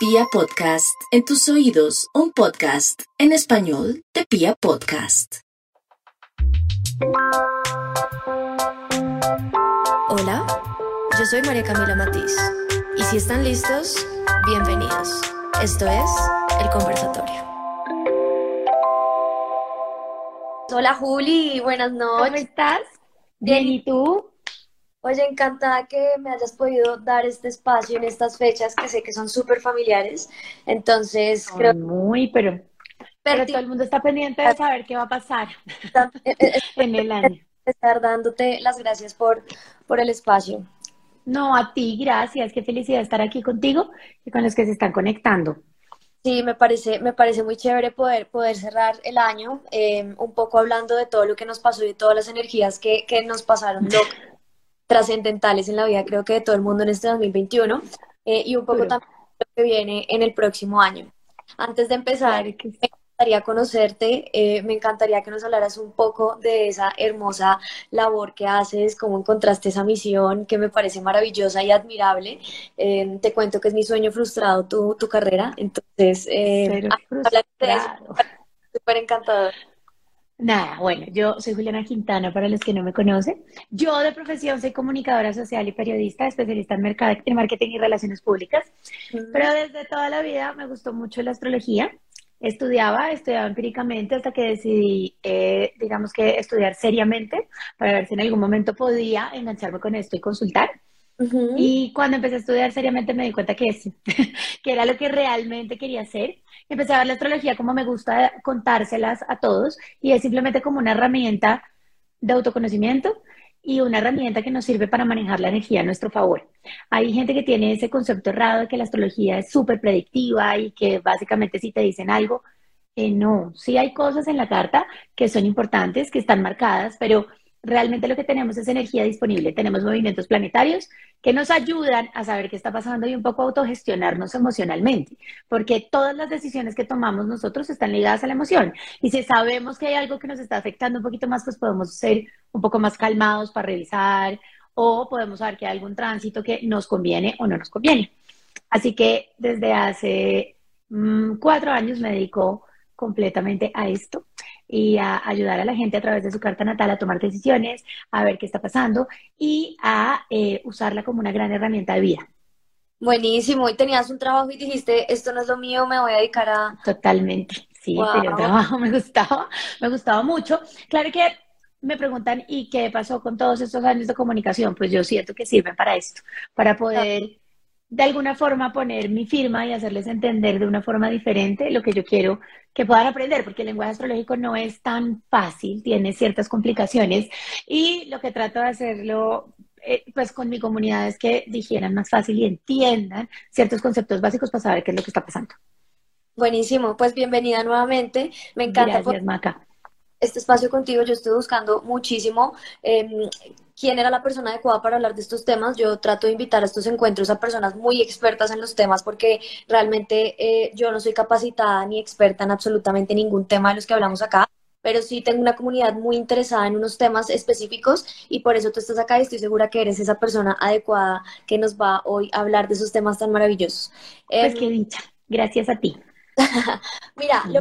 Pia Podcast, en tus oídos, un podcast en español de Pia Podcast. Hola, yo soy María Camila Matiz y si están listos, bienvenidos. Esto es El Conversatorio. Hola Juli, buenas noches. ¿Cómo estás? Bien, ¿y tú? Oye, encantada que me hayas podido dar este espacio en estas fechas que sé que son súper familiares. Entonces, creo Muy, pero, pero todo el mundo está pendiente de saber qué va a pasar en el año. Estar dándote las gracias por, por el espacio. No, a ti, gracias. Qué felicidad estar aquí contigo y con los que se están conectando. Sí, me parece, me parece muy chévere poder, poder cerrar el año eh, un poco hablando de todo lo que nos pasó y de todas las energías que, que nos pasaron trascendentales en la vida, creo que de todo el mundo en este 2021, eh, y un poco también lo que viene en el próximo año. Antes de empezar, me encantaría conocerte, eh, me encantaría que nos hablaras un poco de esa hermosa labor que haces, cómo encontraste esa misión que me parece maravillosa y admirable. Eh, te cuento que es mi sueño frustrado tu, tu carrera, entonces, súper encantador. Nada, bueno, yo soy Juliana Quintana para los que no me conocen. Yo de profesión soy comunicadora social y periodista, especialista en, en marketing y relaciones públicas, pero desde toda la vida me gustó mucho la astrología. Estudiaba, estudiaba empíricamente hasta que decidí, eh, digamos que estudiar seriamente para ver si en algún momento podía engancharme con esto y consultar. Y cuando empecé a estudiar seriamente me di cuenta que, es, que era lo que realmente quería hacer. Empecé a ver la astrología como me gusta contárselas a todos y es simplemente como una herramienta de autoconocimiento y una herramienta que nos sirve para manejar la energía a nuestro favor. Hay gente que tiene ese concepto errado de que la astrología es súper predictiva y que básicamente si te dicen algo, eh, no, sí hay cosas en la carta que son importantes, que están marcadas, pero realmente lo que tenemos es energía disponible, tenemos movimientos planetarios que nos ayudan a saber qué está pasando y un poco autogestionarnos emocionalmente, porque todas las decisiones que tomamos nosotros están ligadas a la emoción. Y si sabemos que hay algo que nos está afectando un poquito más, pues podemos ser un poco más calmados para revisar o podemos saber que hay algún tránsito que nos conviene o no nos conviene. Así que desde hace mm, cuatro años me dedico completamente a esto y a ayudar a la gente a través de su carta natal a tomar decisiones, a ver qué está pasando y a eh, usarla como una gran herramienta de vida. Buenísimo, y tenías un trabajo y dijiste, esto no es lo mío, me voy a dedicar a... Totalmente, sí, tenía un trabajo, me gustaba, me gustaba mucho. Claro que me preguntan, ¿y qué pasó con todos estos años de comunicación? Pues yo siento que sirven para esto, para poder de alguna forma poner mi firma y hacerles entender de una forma diferente lo que yo quiero que puedan aprender, porque el lenguaje astrológico no es tan fácil, tiene ciertas complicaciones y lo que trato de hacerlo eh, pues con mi comunidad es que digieran más fácil y entiendan ciertos conceptos básicos para saber qué es lo que está pasando. Buenísimo, pues bienvenida nuevamente. Me encanta. Gracias, Maca este espacio contigo, yo estoy buscando muchísimo eh, quién era la persona adecuada para hablar de estos temas. Yo trato de invitar a estos encuentros a personas muy expertas en los temas porque realmente eh, yo no soy capacitada ni experta en absolutamente ningún tema de los que hablamos acá. Pero sí tengo una comunidad muy interesada en unos temas específicos y por eso tú estás acá y estoy segura que eres esa persona adecuada que nos va hoy a hablar de esos temas tan maravillosos. Pues qué dicha. Gracias a ti. Mira, lo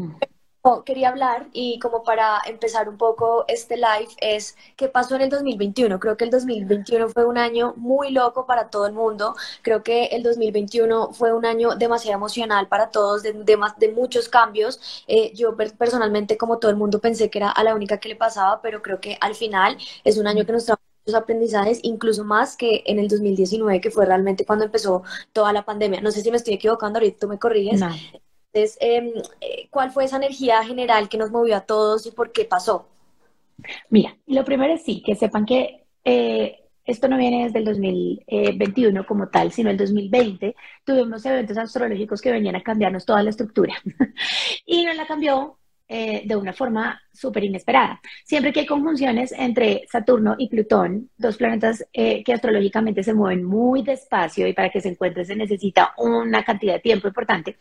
quería hablar y como para empezar un poco este live es qué pasó en el 2021. Creo que el 2021 fue un año muy loco para todo el mundo. Creo que el 2021 fue un año demasiado emocional para todos, de, de, muchos cambios. Eh, yo personalmente, como todo el mundo, pensé que era a la única que le pasaba, pero creo que al final es un año que nos trajo muchos aprendizajes, incluso más que en el 2019, que fue realmente cuando empezó toda la pandemia. No sé si me estoy equivocando, ahorita tú me corriges. Entonces, em, eh, ¿cuál fue esa energía general que nos movió a todos y por qué pasó? Mira, lo primero es sí, que sepan que eh, esto no viene desde el 2021 como tal, sino el 2020. Tuvimos eventos astrológicos que venían a cambiarnos toda la estructura y nos la cambió eh, de una forma súper inesperada. Siempre que hay conjunciones entre Saturno y Plutón, dos planetas que astrológicamente se mueven muy despacio y para que se encuentren se necesita una cantidad de tiempo importante,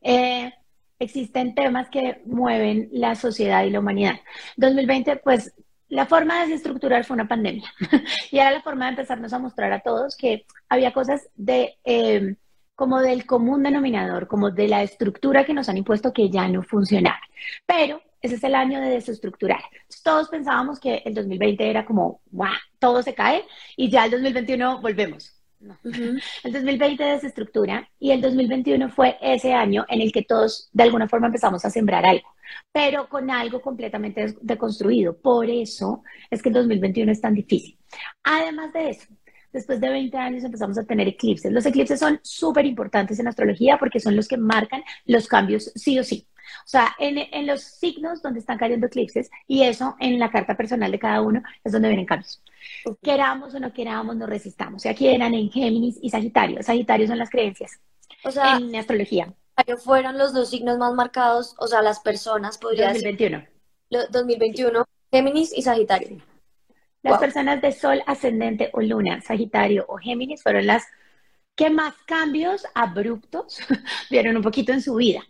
eh, existen temas que mueven la sociedad y la humanidad. 2020, pues la forma de desestructurar fue una pandemia y era la forma de empezarnos a mostrar a todos que había cosas de... Eh, como del común denominador, como de la estructura que nos han impuesto que ya no funcionaba. Pero ese es el año de desestructurar. Todos pensábamos que el 2020 era como, ¡guau! Todo se cae y ya el 2021 volvemos. El 2020 desestructura y el 2021 fue ese año en el que todos de alguna forma empezamos a sembrar algo, pero con algo completamente deconstruido. Por eso es que el 2021 es tan difícil. Además de eso, después de 20 años empezamos a tener eclipses. Los eclipses son súper importantes en astrología porque son los que marcan los cambios sí o sí. O sea, en, los signos donde están cayendo eclipses y eso en la carta personal de cada uno es donde vienen cambios. Queramos o no queramos, nos resistamos. Y aquí eran en Géminis y Sagitario. Sagitario son las creencias. O sea, en astrología. Fueron los dos signos más marcados, o sea, las personas, podría 2021. 2021, Géminis y Sagitario. Las personas de Sol ascendente o Luna, Sagitario o Géminis fueron las que más cambios abruptos vieron un poquito en su vida.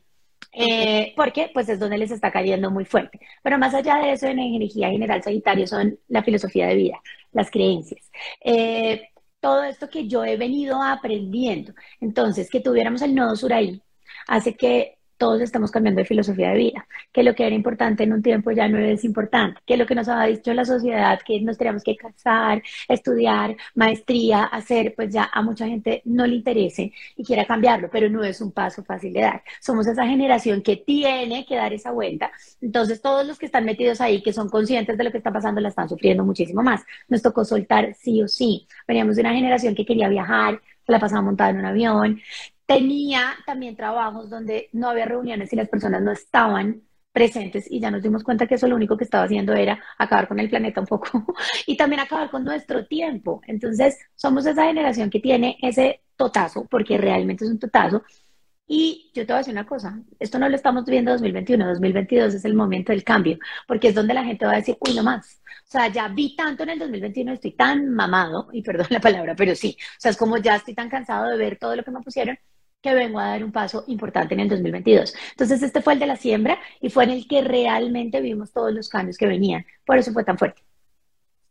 Eh, porque pues es donde les está cayendo muy fuerte. Pero más allá de eso, en energía general Sagitario son la filosofía de vida, las creencias. Eh, todo esto que yo he venido aprendiendo. Entonces, que tuviéramos el nodo sur ahí, hace que todos estamos cambiando de filosofía de vida, que lo que era importante en un tiempo ya no es importante, que lo que nos ha dicho la sociedad, que nos tenemos que casar, estudiar, maestría, hacer, pues ya a mucha gente no le interese y quiera cambiarlo, pero no es un paso fácil de dar. Somos esa generación que tiene que dar esa vuelta, entonces todos los que están metidos ahí, que son conscientes de lo que está pasando, la están sufriendo muchísimo más. Nos tocó soltar sí o sí. Veníamos de una generación que quería viajar, la pasaba montada en un avión, Tenía también trabajos donde no había reuniones y las personas no estaban presentes y ya nos dimos cuenta que eso lo único que estaba haciendo era acabar con el planeta un poco y también acabar con nuestro tiempo. Entonces, somos esa generación que tiene ese totazo, porque realmente es un totazo. Y yo te voy a decir una cosa, esto no lo estamos viendo 2021, 2022 es el momento del cambio, porque es donde la gente va a decir, uy, no más. O sea, ya vi tanto en el 2021, estoy tan mamado, y perdón la palabra, pero sí, o sea, es como ya estoy tan cansado de ver todo lo que me pusieron, que vengo a dar un paso importante en el 2022. Entonces, este fue el de la siembra y fue en el que realmente vimos todos los cambios que venían. Por eso fue tan fuerte.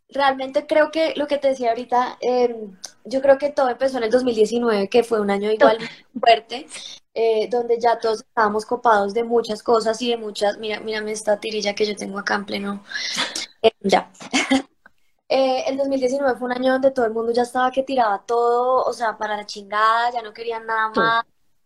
Realmente creo que lo que te decía ahorita, em, yo creo que todo empezó en el 2019, que fue un año igual fuerte, eh, donde ya todos estábamos copados de muchas cosas y de muchas, mira, mírame esta tirilla que yo tengo acá en pleno, eh, ya. Eh, el 2019 fue un año donde todo el mundo ya estaba que tiraba todo, o sea, para la chingada, ya no querían nada más.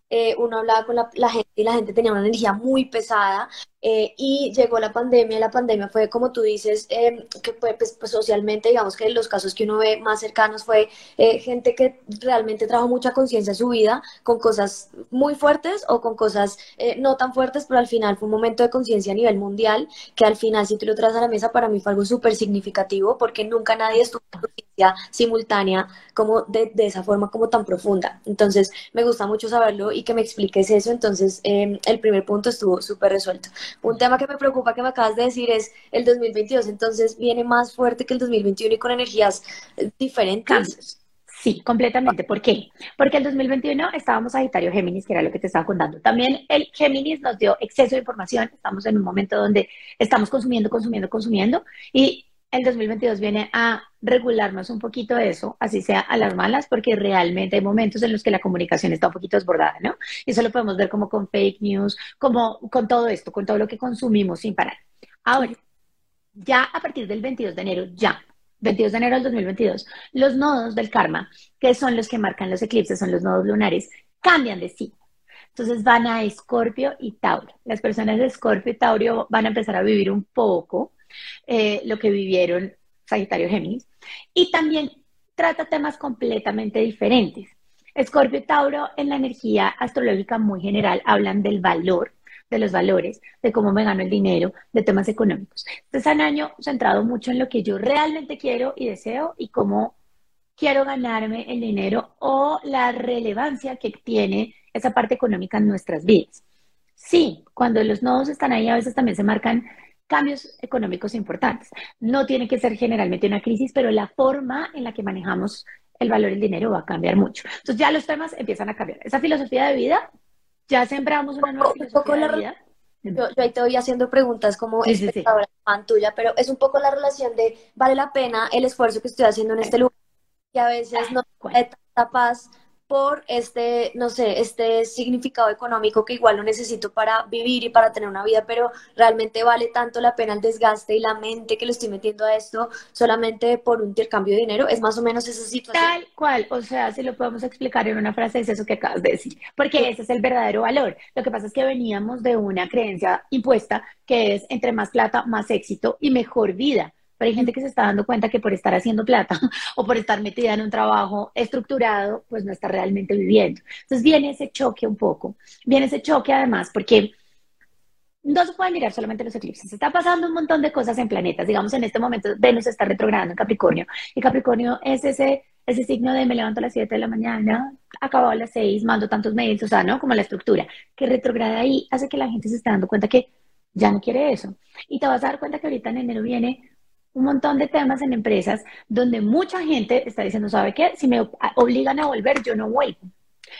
Eh, uno hablaba con la, gente y la gente tenía una energía muy pesada eh, y llegó la pandemia, la pandemia fue como tú dices, em, que fue pues, pues, socialmente, digamos que los casos que uno ve más cercanos fue eh, gente que realmente trajo mucha conciencia en su vida con cosas muy fuertes o con cosas eh, no tan fuertes, pero al final fue un momento de conciencia a nivel mundial que al final si tú lo traes a la mesa para mí fue algo súper significativo porque nunca nadie estuvo en conciencia simultánea como de, de, esa forma como tan profunda. Entonces me gusta mucho saberlo y que me expliques eso, entonces em, el primer punto estuvo súper resuelto. Un tema que me preocupa que me acabas de decir es el 2022, entonces viene más fuerte que el 2021 y con energías eh, diferentes. Sí, completamente. ¿Por qué? Porque el 2021 estábamos Sagitario Géminis, que era lo que te estaba contando. También el Géminis nos dio exceso de información. Estamos en un momento donde estamos consumiendo, consumiendo, consumiendo. Y el 2022 viene a regularnos un poquito eso, así sea a las malas, porque realmente hay momentos en los que la comunicación está un poquito desbordada, ¿no? Y eso lo podemos ver como con fake news, como con todo esto, con todo lo que consumimos sin parar. Ahora, ya a partir del 22 de enero, ya, 22 de enero del 2022, los nodos del karma, que son los que marcan los eclipses, son los nodos lunares, cambian de sí. Entonces van a Escorpio y Tauro. Las personas de Escorpio y Tauro van a empezar a vivir un poco eh, lo que vivieron Sagitario Géminis. Y también trata temas completamente diferentes. Escorpio y Tauro en la energía astrológica muy general hablan del valor, de los valores, de cómo me gano el dinero, de temas económicos. Este es un año centrado mucho en lo que yo realmente quiero y deseo y cómo quiero ganarme el dinero o la relevancia que tiene esa parte económica en nuestras vidas. Sí, cuando los nodos están ahí a veces también se marcan cambios económicos importantes. No tiene que ser generalmente una crisis, pero la forma en la que manejamos el valor del dinero va a cambiar mucho. Entonces ya los temas empiezan a cambiar. Esa filosofía de vida, ya sembramos una nueva filosofía de vida. Yo, ahí te voy haciendo preguntas como sí, fan tuya, pero es un poco la relación de vale la pena el esfuerzo que estoy haciendo en este lugar y a veces no hay tanta paz por este, no sé, este significado económico que igual lo necesito para vivir y para tener una vida, pero realmente vale tanto la pena el desgaste y la mente que le estoy metiendo a esto solamente por un intercambio de dinero. Es más o menos esa situación. Tal cual, o sea, si lo podemos explicar en una frase, es eso que acabas de decir, porque ese es el verdadero valor. Lo que pasa es que veníamos de una creencia impuesta que es entre más plata, más éxito y mejor vida pero hay gente que se está dando cuenta que por estar haciendo plata o por estar metida en un trabajo estructurado, pues no está realmente viviendo. Entonces viene ese choque un poco, viene ese choque además porque no se pueden mirar solamente los eclipses. Se está pasando un montón de cosas en planetas. Digamos, en este momento Venus está retrogradando en Capricornio. Y Capricornio es ese, ese signo de me levanto a las 7 de la mañana, acabo a las 6, mando tantos mails, o sea, ¿no? Como la estructura. Que retrograda ahí hace que la gente se esté dando cuenta que ya no quiere eso. Y te vas a dar cuenta que ahorita en enero viene un montón de temas en empresas donde mucha gente está diciendo, ¿sabe qué? Si me obligan a volver, yo no vuelvo.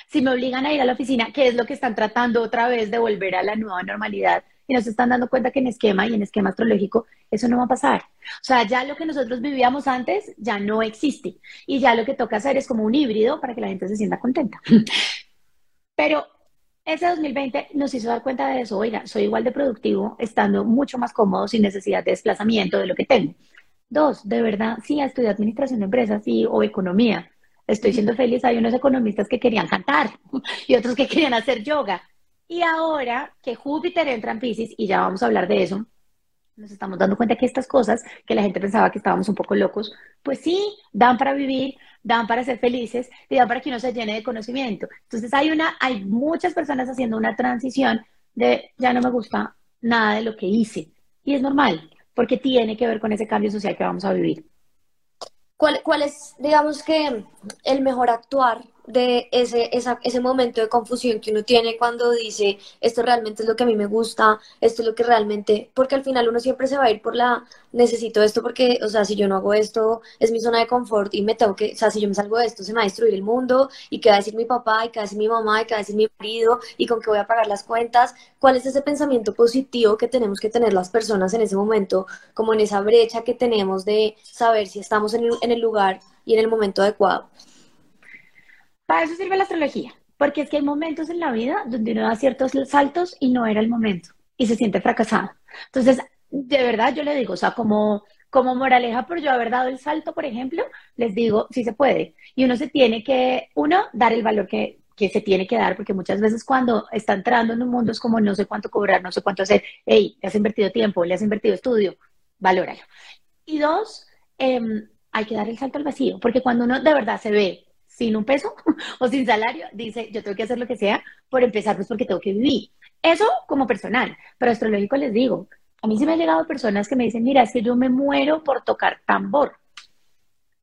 Si me obligan a ir a la oficina, ¿qué es lo que están tratando otra vez de volver a la nueva normalidad? Y nos están dando cuenta que en esquema y en esquema astrológico eso no va a pasar. O sea, ya lo que nosotros vivíamos antes ya no existe. Y ya lo que toca hacer es como un híbrido para que la gente se sienta contenta. Pero ese 2020 nos hizo dar cuenta de eso. Oiga, soy igual de productivo estando mucho más cómodo sin necesidad de desplazamiento de lo que tengo. Dos, de verdad, sí, estudié administración de empresas y, o economía. Estoy siendo feliz. Hay unos economistas que querían cantar y otros que querían hacer yoga. Y ahora que Júpiter entra en Pisces, y ya vamos a hablar de eso, nos estamos dando cuenta que estas cosas que la gente pensaba que estábamos un poco locos, pues sí, dan para vivir, dan para ser felices y dan para que uno se llene de conocimiento. Entonces hay una, hay muchas personas haciendo una transición de ya no me gusta nada de lo que hice. Y es normal, porque tiene que ver con ese cambio social que vamos a vivir. ¿Cuál, cuál es, digamos que, el mejor actuar de ese, ese momento de confusión que uno tiene cuando dice, esto realmente es lo que a mí me gusta, esto es lo que realmente, porque al final uno siempre se va a ir por la, necesito esto porque, o sea, si yo no hago esto, es mi zona de confort y me tengo que, o sea, si yo me salgo de esto, se me va a destruir el mundo y qué va a decir mi papá y qué va a decir mi mamá y qué va a decir mi marido y con qué voy a pagar las cuentas. ¿Cuál es ese pensamiento positivo que tenemos que tener las personas en ese momento, como en esa brecha que tenemos de saber si estamos en el, en el lugar y en el momento adecuado? Para eso sirve la astrología, porque es que hay momentos en la vida donde uno da ciertos saltos y no era el momento y se siente fracasado. Entonces, de verdad yo le digo, o sea, como, como moraleja por yo haber dado el salto, por ejemplo, les digo, sí se puede. Y uno se tiene que, uno, dar el valor que, que se tiene que dar, porque muchas veces cuando está entrando en un mundo es como no sé cuánto cobrar, no sé cuánto hacer, hey, le has invertido tiempo, le has invertido estudio, valóralo. Y dos, em, hay que dar el salto al vacío, porque cuando uno de verdad se ve sin un peso o sin salario, dice, yo tengo que hacer lo que sea por empezar, pues porque tengo que vivir. Eso como personal, pero astrológico les digo, a mí se me han llegado personas que me dicen, mira, es que yo me muero por tocar tambor,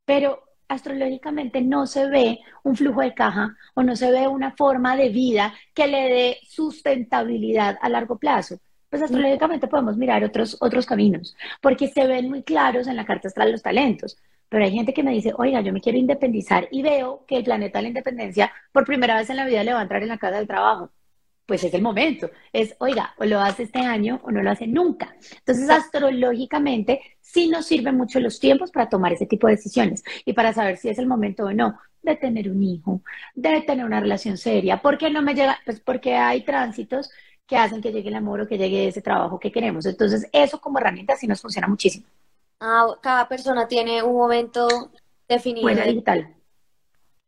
pero astrológicamente no se ve un flujo de caja o no se ve una forma de vida que le dé sustentabilidad a largo plazo. Pues astrológicamente podemos mirar otros, otros caminos, porque se ven muy claros en la carta astral los talentos. Pero hay gente que me dice, oiga, yo me quiero independizar y veo que el planeta de la independencia por primera vez en la vida le va a entrar en la casa del trabajo. Pues es el momento. Es, oiga, o lo hace este año o no lo hace nunca. Entonces, astrológicamente, sí nos sirven mucho los tiempos para tomar ese tipo de decisiones y para saber si es el momento o no de tener un hijo, de tener una relación seria. ¿Por qué no me llega? Pues porque hay tránsitos que hacen que llegue el amor o que llegue ese trabajo que queremos. Entonces, eso como herramienta sí nos funciona muchísimo. Ah, cada persona tiene un momento definido. Huella digital.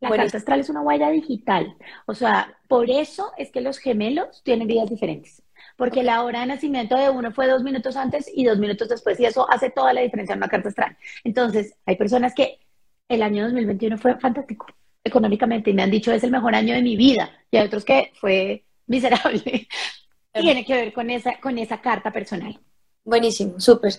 La carta astral es una huella digital. O sea, por eso es que los gemelos tienen vidas diferentes. Porque la hora de nacimiento de uno fue dos minutos antes y dos minutos después. Y eso hace toda la diferencia en una carta astral. Entonces, hay personas que el año 2021 fue fantástico económicamente y me han dicho es el mejor año de mi vida. Y hay otros que fue miserable. Tiene que ver con esa, con esa carta personal. Buenísimo, súper.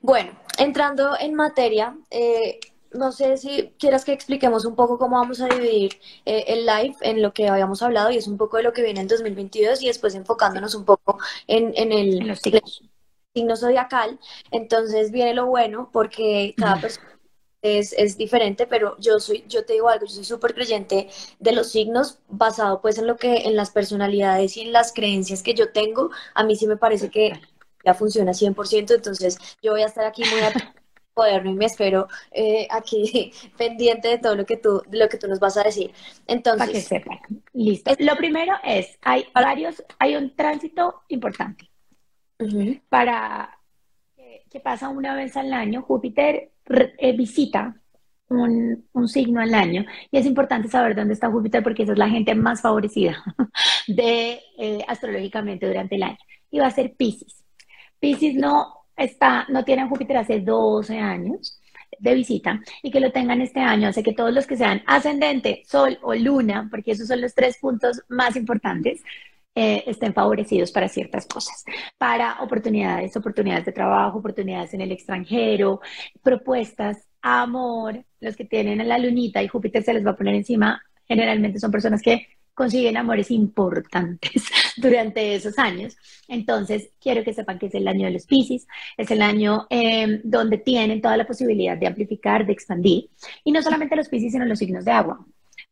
Bueno, entrando en materia, eh, no sé si quieras que expliquemos un poco cómo vamos a dividir eh, el live en lo que habíamos hablado y es un poco de lo que viene en 2022 y después enfocándonos un poco en, en el signo zodiacal. Entonces viene lo bueno porque cada persona es, es, diferente, pero yo soy, yo te digo algo, yo soy súper creyente de los signos basado pues en lo que, en las personalidades y en las creencias que yo tengo. A mí sí me parece que ya funciona 100%, entonces yo voy a estar aquí muy moderno y me espero eh, aquí pendiente de todo lo que tú, lo que tú nos vas a decir. Entonces, para que sepan. Listo. Lo primero es, hay varios, hay un tránsito importante. Para que, pasa una vez al año, Júpiter eh, visita un, un, signo al año y es importante saber dónde está Júpiter porque esa es la gente más favorecida de eh, astrológicamente durante el año y va a ser Pisces. Pisces no está, no tiene Júpiter hace 12 años de visita y que lo tengan este año hace que todos los que sean ascendente, sol o luna, porque esos son los tres puntos más importantes, eh, estén favorecidos para ciertas cosas, para oportunidades, oportunidades de trabajo, oportunidades en el extranjero, propuestas, amor, los que tienen a la lunita y Júpiter se les va a poner encima, generalmente son personas que consiguen amores importantes durante esos años. Entonces, quiero que sepan que es el año de los Pisces, es el año em, donde tienen toda la posibilidad de amplificar, de expandir. Y no solamente los Pisces, sino los signos de agua.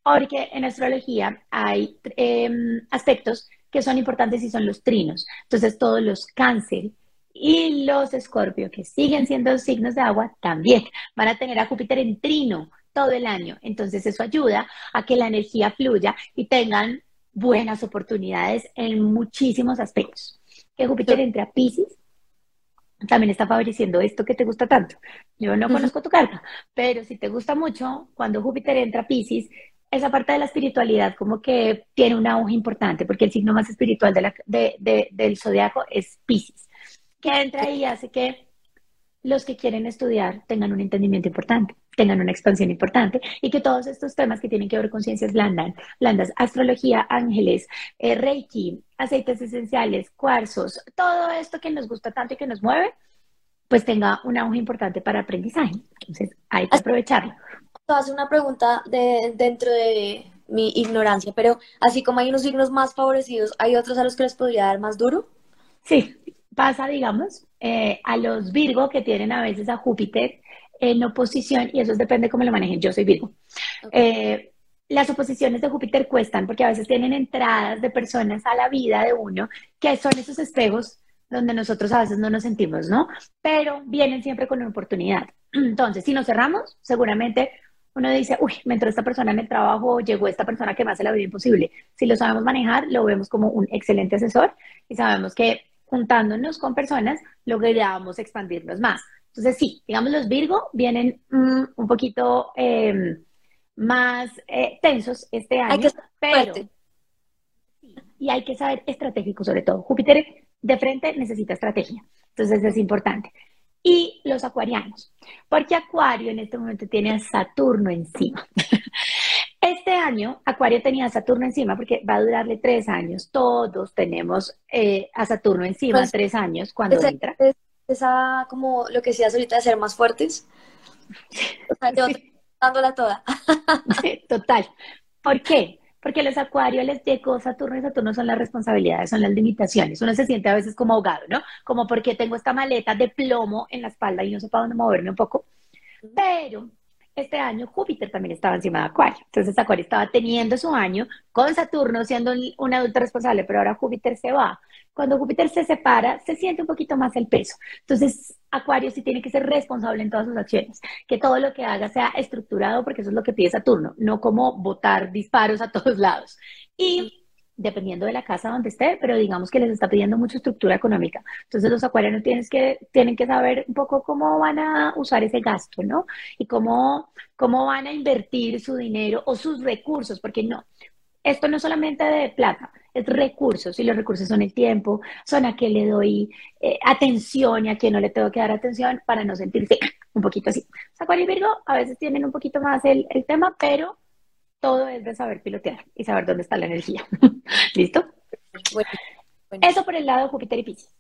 Porque en astrología hay em, aspectos que son importantes y son los trinos. Entonces, todos los cáncer y los escorpio, que siguen siendo signos de agua, también van a tener a Júpiter en trino todo el año. Entonces eso ayuda a que la energía fluya y tengan buenas oportunidades en muchísimos aspectos. Que Júpiter entre a Pisces también está favoreciendo esto que te gusta tanto. Yo no conozco tu carta, pero si te gusta mucho, cuando Júpiter entra a Pisces, esa parte de la espiritualidad como que tiene un auge importante, porque el signo más espiritual del zodiaco es Pisces, que entra y hace que los que quieren estudiar tengan un entendimiento importante, tengan una expansión importante y que todos estos temas que tienen que ver con ciencias blandas, blandas astrología, ángeles, eh, reiki, aceites esenciales, cuarzos, todo esto que nos gusta tanto y que nos mueve, pues tenga un auge importante para aprendizaje. Entonces, hay que aprovecharlo. Te hacer una pregunta de, dentro de mi ignorancia, pero así como hay unos signos más favorecidos, ¿hay otros a los que les podría dar más duro? Sí, pasa, digamos, eh, a los Virgo que tienen a veces a Júpiter en oposición, y eso depende cómo lo manejen. Yo soy Virgo. Eh, las oposiciones de Júpiter cuestan porque a veces tienen entradas de personas a la vida de uno que son esos espejos donde nosotros a veces no nos sentimos, ¿no? Pero vienen siempre con una oportunidad. Entonces, si nos cerramos, seguramente uno dice, uy, me entró esta persona en el trabajo, llegó esta persona que me hace la vida imposible. Si lo sabemos manejar, lo vemos como un excelente asesor y sabemos que juntándonos con personas, logramos expandirnos más. Entonces, sí, digamos, los Virgo vienen mm, un poquito em, más eh, tensos este año, pero... y hay que saber estratégico sobre todo. Júpiter de frente necesita estrategia, entonces es importante. Y los acuarianos, porque Acuario en este momento tiene a Saturno encima. Este año, Acuario tenía a Saturno encima porque va a durarle tres años. Todos tenemos eh, a Saturno encima pues, tres años cuando entra. Esa, como lo que decías ahorita de ser más fuertes. O sea, yo dándola toda. total. ¿Por qué? Porque los acuarios les llegó Saturno y Saturno son las responsabilidades, son las limitaciones. Uno se siente a veces como ahogado, ¿no? Como porque tengo esta maleta de plomo en la espalda y no sé para dónde moverme un poco. Pero este año Júpiter también estaba encima de Acuario. Entonces Acuario estaba teniendo su año con Saturno siendo un adulto responsable, pero ahora Júpiter se va. Cuando Júpiter se separa, se siente un poquito más el peso. Entonces Acuario sí tiene que ser responsable en todas sus acciones, que todo lo que haga sea estructurado, porque eso es lo que pide Saturno, no como botar disparos a todos lados. Y dependiendo de la casa donde esté, pero digamos que les está pidiendo mucha estructura económica. Entonces los acuarianos tienes que, tienen que saber un poco cómo van a usar ese gasto, ¿no? Y cómo, cómo van a invertir su dinero o sus recursos, porque no, esto no es solamente de plata, es recursos, y los recursos son el tiempo, son a qué le doy eh, atención y a qué no le tengo que dar atención para no sentirse un poquito así. Acuario y Virgo a veces tienen un poquito más el, el tema, pero todo es de saber pilotear y saber dónde está la energía. ¿Listo? Eso por el lado de Júpiter y Pisces.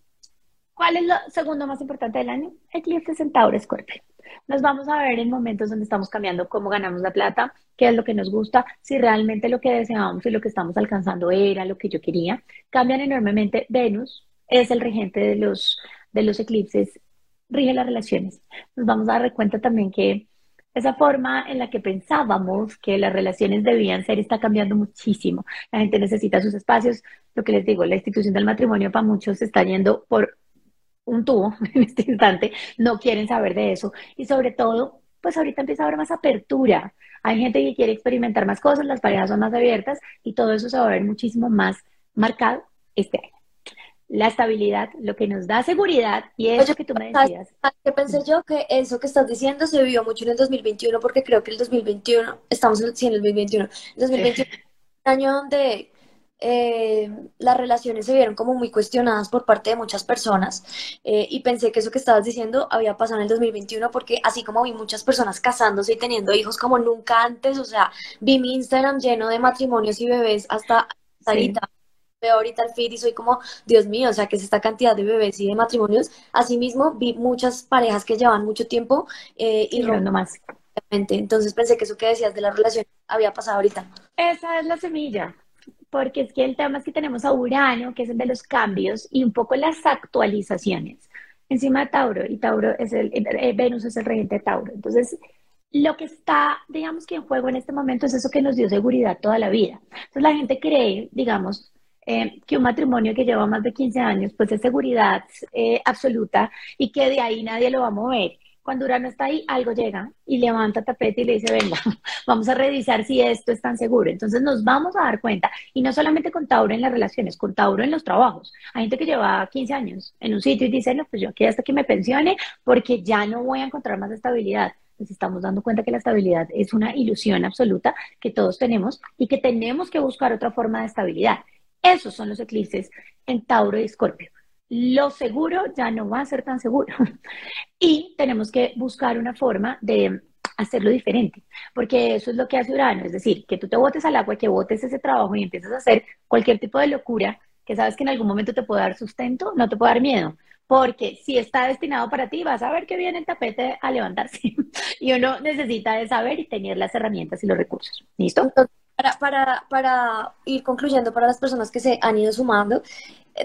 ¿Cuál es lo segundo más importante del año? Eclipse Centauro Escorpio. Nos vamos a ver en momentos donde estamos cambiando cómo ganamos la plata, qué es lo que nos gusta, si realmente lo que deseábamos y lo que estamos alcanzando era lo que yo quería. Cambian enormemente. Venus es el regente de los, de los eclipses, rige las relaciones. Nos vamos a dar cuenta también que esa forma en la que pensábamos que las relaciones debían ser está cambiando muchísimo. La gente necesita sus espacios. Lo que les digo, la institución del matrimonio para muchos está yendo por un tubo en este instante, no quieren saber de eso. Y sobre todo, pues ahorita empieza a haber más apertura. Hay gente que quiere experimentar más cosas, las parejas son más abiertas y todo eso se va a ver muchísimo más marcado este año. La estabilidad, lo que nos da seguridad y eso que tú me decías. Que pensé yo que eso que estás diciendo se vivió mucho en el 2021 porque creo que el 2021, estamos en sí, en el 2021, el 2021 un año donde eh, las relaciones se vieron como muy cuestionadas por parte de muchas personas eh, y pensé que eso que estabas diciendo había pasado en el 2021 porque así como vi muchas personas casándose y teniendo hijos como nunca antes, o sea, vi mi Instagram lleno de matrimonios y bebés hasta ahorita. Veo ahorita el feed y soy como, Dios mío, o sea, que es esta cantidad de bebés y de matrimonios. Asimismo, vi muchas parejas que llevan mucho tiempo eh, y rompiendo más. Entonces pensé que eso que decías de la relación había pasado ahorita. Esa es la semilla porque es que el tema es que tenemos a Urano, que es el de los cambios, y un poco las actualizaciones encima de Tauro, y Tauro es el, eh, Venus es el regente de Tauro. Entonces, lo que está, digamos que en juego en este momento es eso que nos dio seguridad toda la vida. Entonces, la gente cree, digamos, eh, que un matrimonio que lleva más de 15 años, pues es seguridad eh, absoluta y que de ahí nadie lo va a mover cuando Urano está ahí, algo llega y levanta tapete y le dice, venga, vamos a revisar si esto es tan seguro. Entonces nos vamos a dar cuenta, y no solamente con Tauro en las relaciones, con Tauro en los trabajos. Hay gente que lleva 15 años en un sitio y dice, no, pues yo aquí hasta que me pensione porque ya no voy a encontrar más estabilidad. Nos estamos dando cuenta que la estabilidad es una ilusión absoluta que todos tenemos y que tenemos que buscar otra forma de estabilidad. Esos son los eclipses en Tauro y Escorpio lo seguro ya no va a ser tan seguro. y tenemos que buscar una forma de hacerlo diferente, porque eso es lo que hace Urano, es decir, que tú te botes al agua, que botes ese trabajo y empieces a hacer cualquier tipo de locura que sabes que en algún momento te puede dar sustento, no te puede dar miedo, porque si está destinado para ti, vas a ver que viene el tapete a levantarse. y uno necesita de saber y tener las herramientas y los recursos. ¿Listo? Para, para, para ir concluyendo, para las personas que se han ido sumando,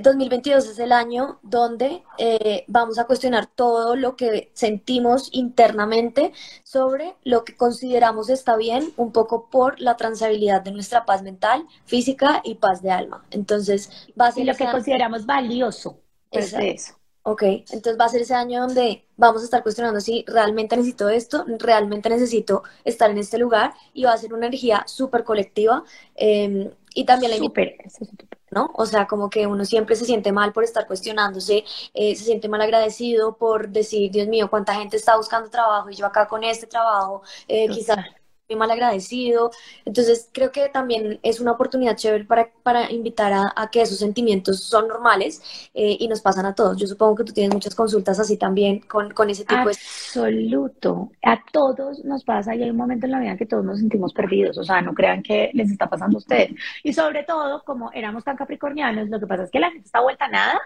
2022 es el año donde eh, vamos a cuestionar todo lo que sentimos internamente sobre lo que consideramos está bien, un poco por la transabilidad de nuestra paz mental, física y paz de alma. Entonces, va a ser... Y lo que consideramos valioso. Es eso. Ok, entonces va a ser ese año donde vamos a estar cuestionando si realmente necesito esto, realmente necesito estar en este lugar y va a ser una energía súper colectiva em, y también la super, ¿no? O sea, como que uno siempre se siente mal por estar cuestionándose, eh, se siente mal agradecido por decir, Dios mío, cuánta gente está buscando trabajo y yo acá con este trabajo, eh, quizás muy mal agradecido. Entonces, creo que también es una oportunidad chévere para, para invitar a, que esos sentimientos son normales eh, y nos pasan a todos. Yo supongo que tú tienes muchas consultas así también con, con ese tipo de... Absoluto. A todos nos pasa y hay un momento en la vida que todos nos sentimos perdidos. O sea, no crean que les está pasando a ustedes. Y sobre todo, como éramos tan capricornianos, lo que pasa es que la gente está vuelta a nada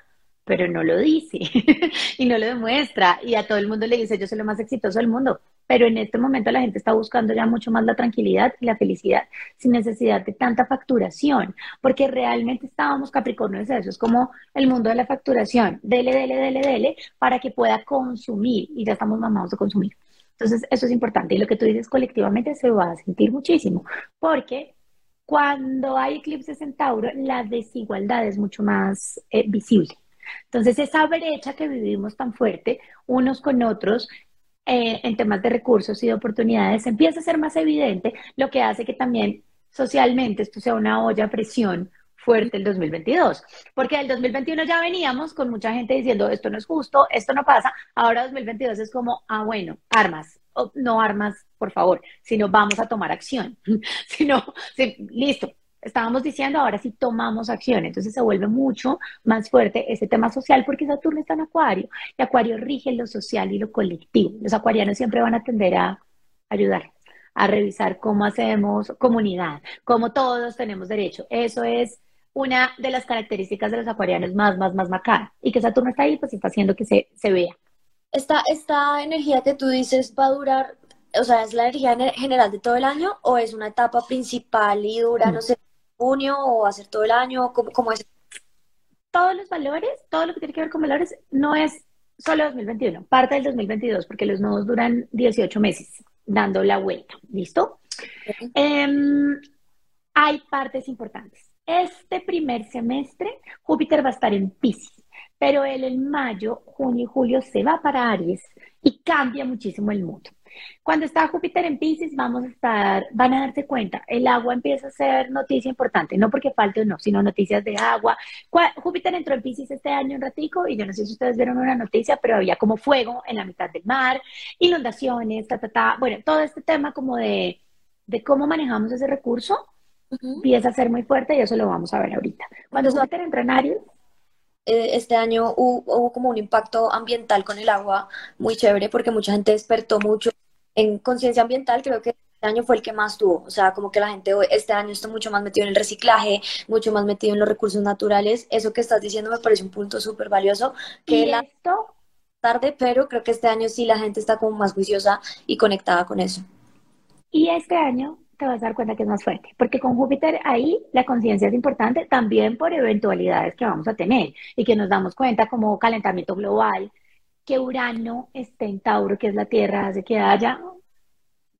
pero no lo dice y no lo demuestra. Y a todo el mundo le dice yo soy lo más exitoso del mundo, pero en este momento la gente está buscando ya mucho más la tranquilidad y la felicidad sin necesidad de tanta facturación, porque realmente estábamos Capricornio eso, es como el mundo de la facturación, dele, dele, dele, dele, para que pueda consumir y ya estamos mamados de consumir. Entonces, eso es importante. Y lo que tú dices colectivamente se va a sentir muchísimo, porque cuando hay eclipses en Tauro, la desigualdad es mucho más eh, visible. Entonces, esa brecha que vivimos tan fuerte unos con otros eh, en temas de recursos y de oportunidades empieza a ser más evidente, lo que hace que también socialmente esto sea una olla a presión fuerte el 2022, porque el 2021 ya veníamos con mucha gente diciendo esto no es justo, esto no pasa, ahora 2022 es como, ah, bueno, armas, no armas, por favor, sino vamos a tomar acción, sino, listo, estábamos diciendo, ahora sí tomamos acción. Entonces se vuelve mucho más fuerte ese tema social porque Saturno está en Acuario y Acuario rige lo social y lo colectivo. Los acuarianos siempre van a tender a ayudar, a revisar cómo hacemos comunidad, cómo todos tenemos derecho. Eso es una de las características de los acuarianos más, más, más macabra. Y que Saturno está ahí, pues está haciendo que se, se vea. Esta, esta energía que tú dices va a durar, o sea, ¿es la energía general de todo el año o es una etapa principal y dura, no mm. sé, junio o hacer todo el año? ¿Cómo, es? Todos los valores, todo lo que tiene que ver con valores, no es solo 2021, parte del 2022, porque los nodos duran 18 meses dando la vuelta. ¿Listo? Em, hay partes importantes. Este primer semestre, Júpiter va a estar en Pisces. pero él en mayo, junio y julio se va para Aries y cambia muchísimo el mundo. Cuando está Júpiter en Pisces, vamos a estar, van a darse cuenta, el agua empieza a ser noticia importante, no porque falte o no, sino noticias de agua. Júpiter entró en Pisces este año un ratico y yo no sé si ustedes vieron una noticia, pero había como fuego en la mitad del mar, inundaciones, ta, ta, ta. Bueno, todo este tema como de, de cómo manejamos ese recurso empieza a ser muy fuerte y eso lo vamos a ver ahorita. Cuando Júpiter entra en Aries, eh, este año hubo, como un impacto ambiental con el agua muy chévere porque mucha gente despertó mucho en conciencia ambiental, creo que este año fue el que más tuvo, o sea, como que la gente este año está mucho más metido en el reciclaje, mucho más metido en los recursos naturales, eso que estás diciendo me parece un punto súper valioso, que tarde, pero creo que este año sí la gente está como más juiciosa y conectada con eso. Y este año te vas a dar cuenta que es más fuerte, porque con Júpiter ahí la conciencia es importante también por eventualidades que vamos a tener y que nos damos cuenta como calentamiento global, que Urano esté en Tauro, que es la Tierra, hace que haya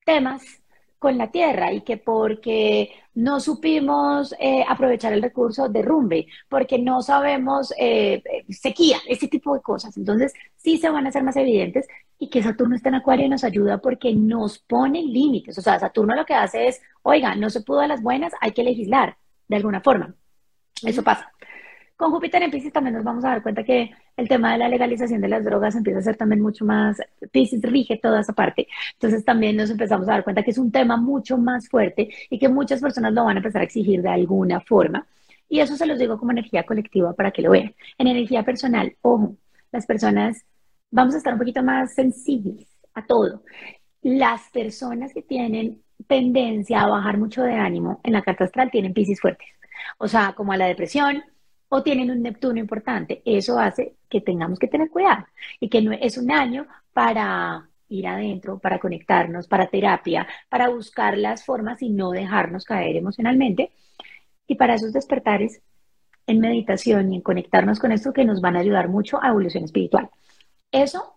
temas con la tierra y que porque no supimos eh, aprovechar el recurso derrumbe, porque no sabemos eh, sequía, ese tipo de cosas. Entonces, sí se van a hacer más evidentes y que Saturno esté en Acuario nos ayuda porque nos pone límites. O sea, Saturno lo que hace es, oiga, no se pudo a las buenas, hay que legislar de alguna forma. Eso pasa. Con Júpiter en Pisces también nos vamos a dar cuenta que el tema de la legalización de las drogas empieza a ser también mucho más, Pisces rige toda esa parte. Entonces también nos empezamos a dar cuenta que es un tema mucho más fuerte y que muchas personas lo van a empezar a exigir de alguna forma. Y eso se los digo como energía colectiva para que lo vean. En energía personal, ojo, las personas vamos a estar un poquito más sensibles a todo. Las personas que tienen tendencia a bajar mucho de ánimo en la carta astral tienen Pisces fuertes. O sea, como a la depresión, o tienen un Neptuno importante. Eso hace que tengamos que tener cuidado y que no es un año para ir adentro, para conectarnos, para terapia, para buscar las formas y no dejarnos caer emocionalmente. Y para esos despertares en meditación y en conectarnos con esto que nos van a ayudar mucho a evolución espiritual. Eso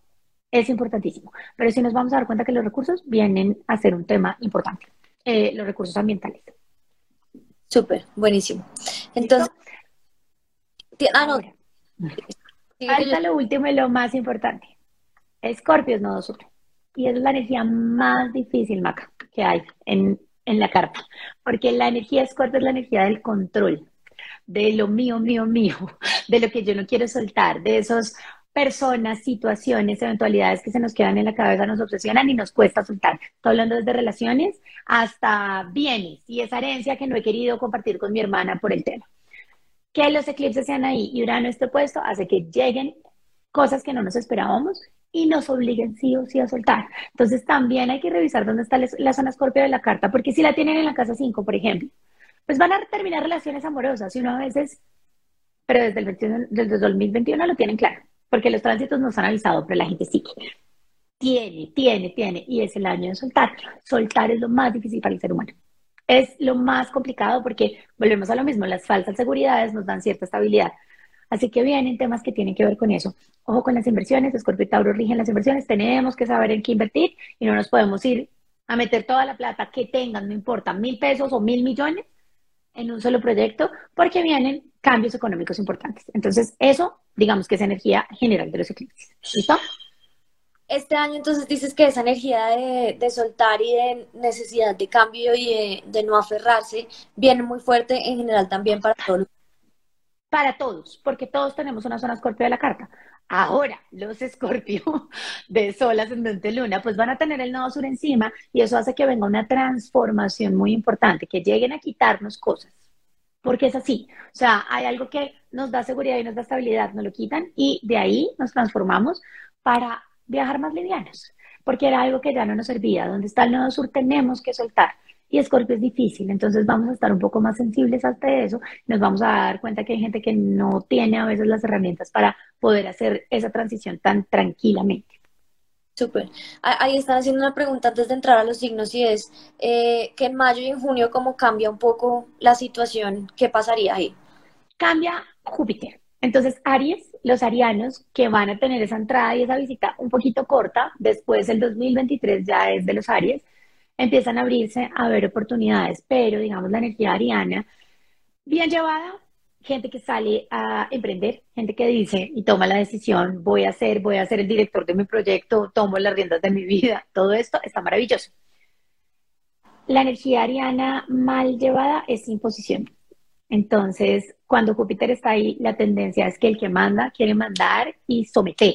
es importantísimo. Pero si nos vamos a dar cuenta que los recursos vienen a ser un tema importante, eh, los recursos ambientales. Súper, buenísimo. Entonces, Ah, no. Lo último y lo más importante. Escorpio es nodo sur. Y es la energía más difícil, Maca, que hay en, en la carta. Porque la energía Escorpio es la energía del control, de lo mío, mío, mío, de lo que yo no quiero soltar, de esas personas, situaciones, eventualidades que se nos quedan en la cabeza, nos obsesionan y nos cuesta soltar. Estoy hablando desde relaciones hasta bienes y esa herencia que no he querido compartir con mi hermana por el tema que los eclipses sean ahí y Urano esté puesto hace que lleguen cosas que no nos esperábamos y nos obliguen sí o sí a soltar. Entonces también hay que revisar dónde está la zona escorpio de la carta, porque si la tienen en la casa 5, por ejemplo, pues van a terminar relaciones amorosas y uno a veces, pero desde el, 21, desde el 2021 lo tienen claro, porque los tránsitos nos han avisado, pero la gente sí tiene, tiene, tiene, y es el año de soltar. Soltar es lo más difícil para el ser humano es lo más complicado porque volvemos a lo mismo, las falsas seguridades nos dan cierta estabilidad. Así que vienen temas que tienen que ver con eso. Ojo con las inversiones, Escorpio y Tauro rigen las inversiones, tenemos que saber en qué invertir y no nos podemos ir a meter toda la plata que tengan, no importa, mil pesos o mil millones en un solo proyecto, porque vienen cambios económicos importantes. Entonces, eso, digamos que es energía general de los eclipses. ¿Listo? Este año entonces dices que esa energía de, soltar y de necesidad de cambio y de, no aferrarse viene muy fuerte en general también para todos. Para todos, porque todos tenemos una zona escorpio de la carta. Ahora, los escorpio de sol, ascendente, luna, pues van a tener el nodo sur encima y eso hace que venga una transformación muy importante, que lleguen a quitarnos cosas. Porque es así. O sea, hay algo que nos da seguridad y nos da estabilidad, nos lo quitan y de ahí nos transformamos para viajar más livianos, porque era algo que ya no nos servía. Donde está el nodo sur tenemos que soltar. Y Escorpio es difícil, entonces vamos a estar un poco más sensibles hasta eso. Nos vamos a dar cuenta que hay gente que no tiene a veces las herramientas para poder hacer esa transición tan tranquilamente. Súper. Ahí están haciendo una pregunta antes de entrar a los signos y es eh, que en mayo y en junio, ¿cómo cambia un poco la situación? ¿Qué pasaría ahí? Cambia Júpiter. Entonces, Aries, los arianos que van a tener esa entrada y esa visita un poquito corta, después el 2023 ya es de los Aries, empiezan a abrirse a ver oportunidades, pero digamos la energía ariana, bien llevada, gente que sale a emprender, gente que dice y toma la decisión, voy a ser, voy a ser el director de mi proyecto, tomo las riendas de mi vida, todo esto está maravilloso. La energía ariana mal llevada es imposición. Entonces, cuando Júpiter está ahí, la tendencia es que el que manda quiere mandar y someter,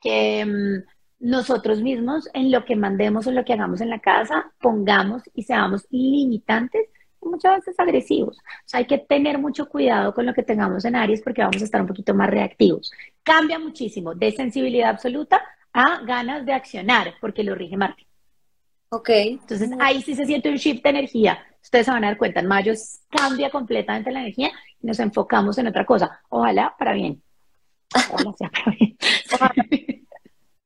que mm, nosotros mismos en lo que mandemos o lo que hagamos en la casa pongamos y seamos limitantes muchas veces agresivos. O sea, hay que tener mucho cuidado con lo que tengamos en Aries porque vamos a estar un poquito más reactivos. Cambia muchísimo de sensibilidad absoluta a ganas de accionar porque lo rige Marte. Ok. Entonces ahí sí se siente un shift de energía. Ustedes se van a dar cuenta, en mayo cambia completamente la energía y nos enfocamos en otra cosa. Ojalá para bien. Ojalá sea para bien.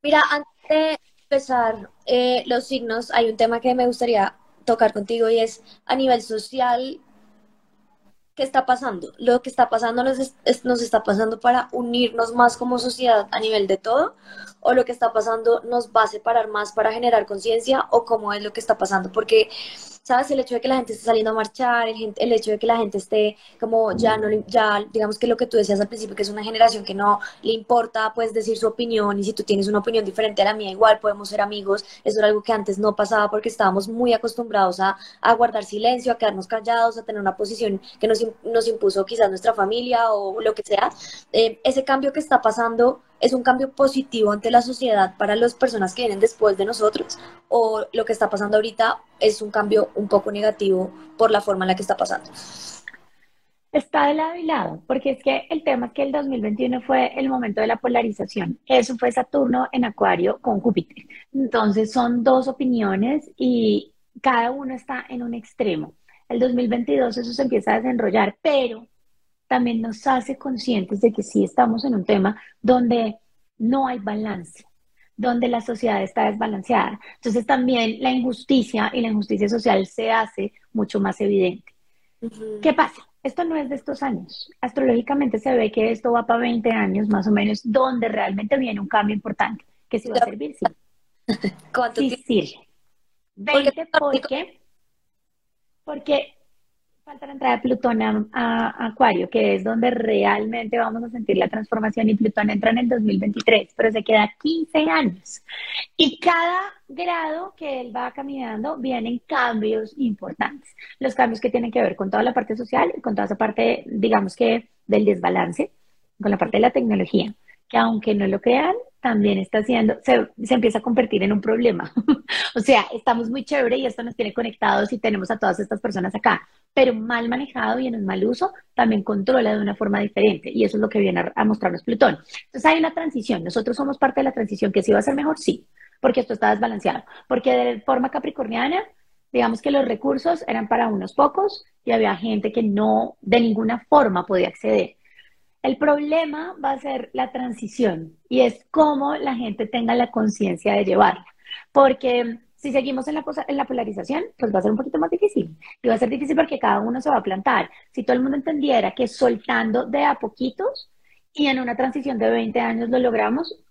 Mira, antes de empezar eh, los signos, hay un tema que me gustaría tocar contigo y es a nivel social, ¿qué está pasando? Lo que está pasando nos, nos está pasando para unirnos más como sociedad a nivel de todo, o lo que está pasando nos va a separar más para generar conciencia, o cómo es lo que está pasando, porque ¿sabes? El hecho de que la gente esté saliendo a marchar, el, el, hecho de que la gente esté como ya no, ya digamos que lo que tú decías al principio, que es una generación que no le importa pues decir su opinión y si tú tienes una opinión diferente a la mía, igual podemos ser amigos, eso era algo que antes no pasaba porque estábamos muy acostumbrados a, a guardar silencio, a quedarnos callados, a tener una posición que nos, nos impuso quizás nuestra familia o lo que sea. Eh, ese cambio que está pasando es un cambio positivo ante la sociedad para las personas que vienen después de nosotros o lo que está pasando ahorita es un cambio un poco negativo por la forma en la que está pasando? Está de lado y lado, porque es que el tema es que el 2021 fue el momento de la polarización. Eso fue Saturno en Acuario con Júpiter. Entonces son dos opiniones y cada uno está en un extremo. El 2022 eso se empieza a desenrollar, pero también nos hace conscientes de que sí estamos en un tema donde no hay balance, donde la sociedad está desbalanceada. Entonces también la injusticia y la injusticia social se hace mucho más evidente. ¿Qué pasa? Esto no es de estos años. Astrológicamente se ve que esto va para 20 años más o menos, donde realmente viene un cambio importante, que si va a servir, sí. ¿Cuánto sí sirve. 20 porque, porque falta la entrada de Plutón a, Acuario, que es donde realmente vamos a sentir la transformación y Plutón entra en el 2023, pero se queda 15 años. Y cada grado que él va caminando vienen cambios importantes. Los cambios que tienen que ver con toda la parte social y con toda esa parte, digamos que, del desbalance, con la parte de la tecnología, que aunque no lo crean, también está haciendo, se, se, empieza a convertir en un problema. o sea, estamos muy chévere y esto nos tiene conectados y tenemos a todas estas personas acá, pero mal manejado y en un mal uso también controla de una forma diferente y eso es lo que viene a, mostrarnos Plutón. Entonces hay una transición, nosotros somos parte de la transición, que si va a ser mejor, sí, porque esto está desbalanceado, porque de forma capricorniana, digamos que los recursos eran para unos pocos y había gente que no de ninguna forma podía acceder. El problema va a ser la transición y es cómo la gente tenga la conciencia de llevarla. Porque si seguimos en la, en la polarización, pues va a ser un poquito más difícil. Y va a ser difícil porque cada uno se va a plantar. Si todo el mundo entendiera que soltando de a poquitos y en una transición de 20 años lo logramos,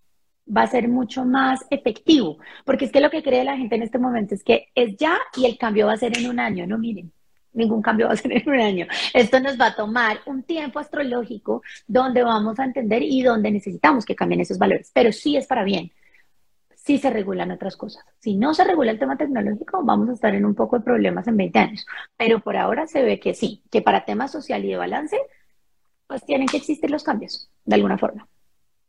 va a ser mucho más efectivo. Porque es que lo que cree la gente en este momento es que es ya y el cambio va a ser en un año. No, miren, ningún cambio va a ser en un año. Esto nos va a tomar un tiempo astrológico donde vamos a entender y donde necesitamos que cambien esos valores, pero sí es para bien. Sí se regulan otras cosas. Si no se regula el tema tecnológico, vamos a estar en un poco de problemas en 20 años. Pero por ahora se ve que sí, que para temas social y de balance, pues tienen que existir los cambios, de alguna forma.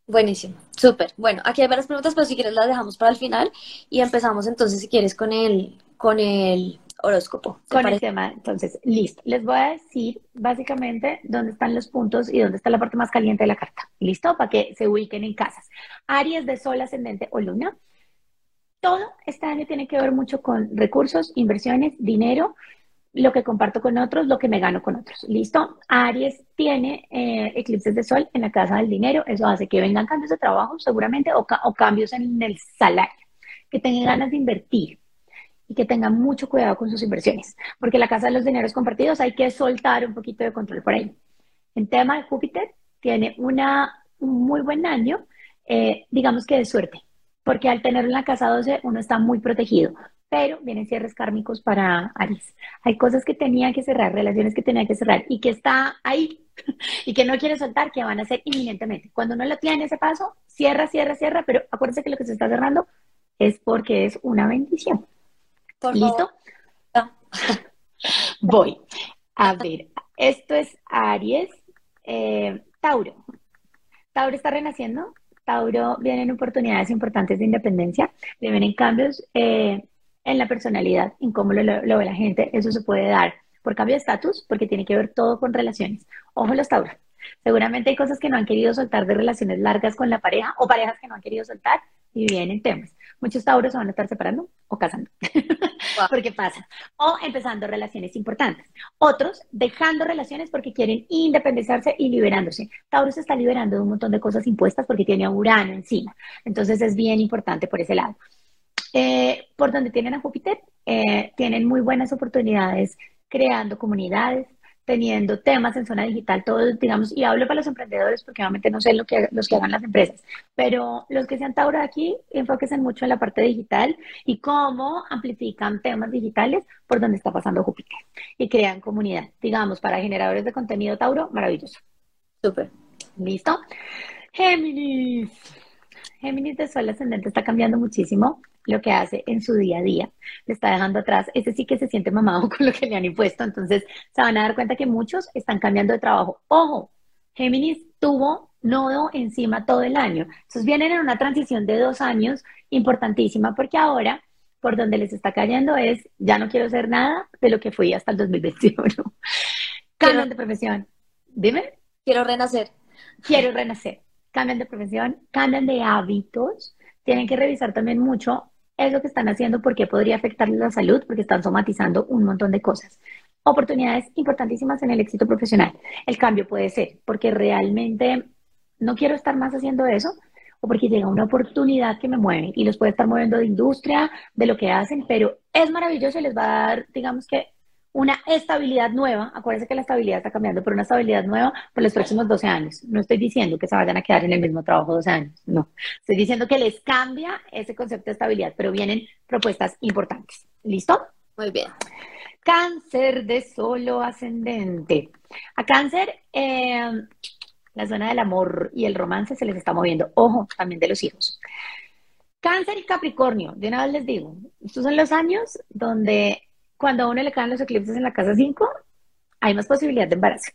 Buenísimo, súper. Bueno, aquí hay varias preguntas, pero si quieres las dejamos para el final y empezamos entonces, si quieres, con el, con el horóscopo. Con el tema, entonces, listo. Les voy a decir básicamente dónde están los puntos y dónde está la parte más caliente de la carta. ¿Listo? Para que se ubiquen en casas. Aries de Sol, Ascendente o Luna. Todo este año tiene que ver mucho con recursos, inversiones, dinero, lo que comparto con otros, lo que me gano con otros. ¿Listo? Aries tiene eh, eclipses de Sol en la casa del dinero. Eso hace que vengan cambios de trabajo seguramente o, o cambios en el salario, que tengan ganas de invertir y que tengan mucho cuidado con sus inversiones, porque la casa de los dineros compartidos hay que soltar un poquito de control por ahí. En tema de Júpiter, tiene una, un muy buen año, eh, digamos que de suerte, porque al tener una casa 12 uno está muy protegido, pero vienen cierres kármicos para Aries. Hay cosas que tenía que cerrar, relaciones que tenía que cerrar y que está ahí y que no quiere soltar, que van a ser inminentemente. Cuando no lo tiene ese paso, cierra, cierra, cierra, pero acuérdense que lo que se está cerrando es porque es una bendición. ¿Listo? Voy. A ver, esto es Aries, eh, Tauro. Tauro está renaciendo. Tauro vienen oportunidades importantes de independencia, vienen cambios eh, en la personalidad, en cómo lo, ve la gente. Eso se puede dar por cambio de estatus, porque tiene que ver todo con relaciones. Ojo los Tauros. Seguramente hay cosas que no han querido soltar de relaciones largas con la pareja o parejas que no han querido soltar y vienen temas. Muchos tauros se van a estar separando o casando, porque pasa. O empezando relaciones importantes. Otros dejando relaciones porque quieren independizarse y liberándose. Tauro se está liberando de un montón de cosas impuestas porque tiene a Urano encima. Entonces es bien importante por ese lado. Eh, por donde tienen a Júpiter, eh, tienen muy buenas oportunidades creando comunidades, teniendo temas en zona digital, todos, digamos, y hablo para los emprendedores porque obviamente no sé lo que, los que hagan las empresas, pero los que sean Tauro aquí, enfóquense mucho en la parte digital y cómo amplifican temas digitales por donde está pasando Júpiter y crean comunidad. Digamos, para generadores de contenido Tauro, maravilloso. Súper. ¿Listo? Géminis. Géminis de Sol ascendente está cambiando muchísimo lo que hace en su día a día. Le está dejando atrás. Ese sí que se siente mamado con lo que le han impuesto. Entonces se van a dar cuenta que muchos están cambiando de trabajo. Ojo, Géminis tuvo nodo encima todo el año. Entonces vienen en una transición de dos años importantísima porque ahora por donde les está cayendo es ya no quiero hacer nada de lo que fui hasta el 2021. Cambian de profesión. Dime. Quiero renacer. Quiero renacer cambian de profesión, cambian de hábitos, tienen que revisar también mucho eso que están haciendo porque podría afectarles la salud, porque están somatizando un montón de cosas. Oportunidades importantísimas en el éxito profesional. El cambio puede ser porque realmente no quiero estar más haciendo eso o porque llega una oportunidad que me mueve y los puede estar moviendo de industria, de lo que hacen, pero es maravilloso y les va a dar, digamos que, una estabilidad nueva, acuérdense que la estabilidad está cambiando, pero una estabilidad nueva por los próximos 12 años. No estoy diciendo que se vayan a quedar en el mismo trabajo 12 años, no. Estoy diciendo que les cambia ese concepto de estabilidad, pero vienen propuestas importantes. ¿Listo? Muy bien. Cáncer de solo ascendente. A cáncer, eh, la zona del amor y el romance se les está moviendo. Ojo, también de los hijos. Cáncer y Capricornio, de una vez les digo, estos son los años donde cuando a uno le caen los eclipses en la casa 5, hay más posibilidad de embarazo.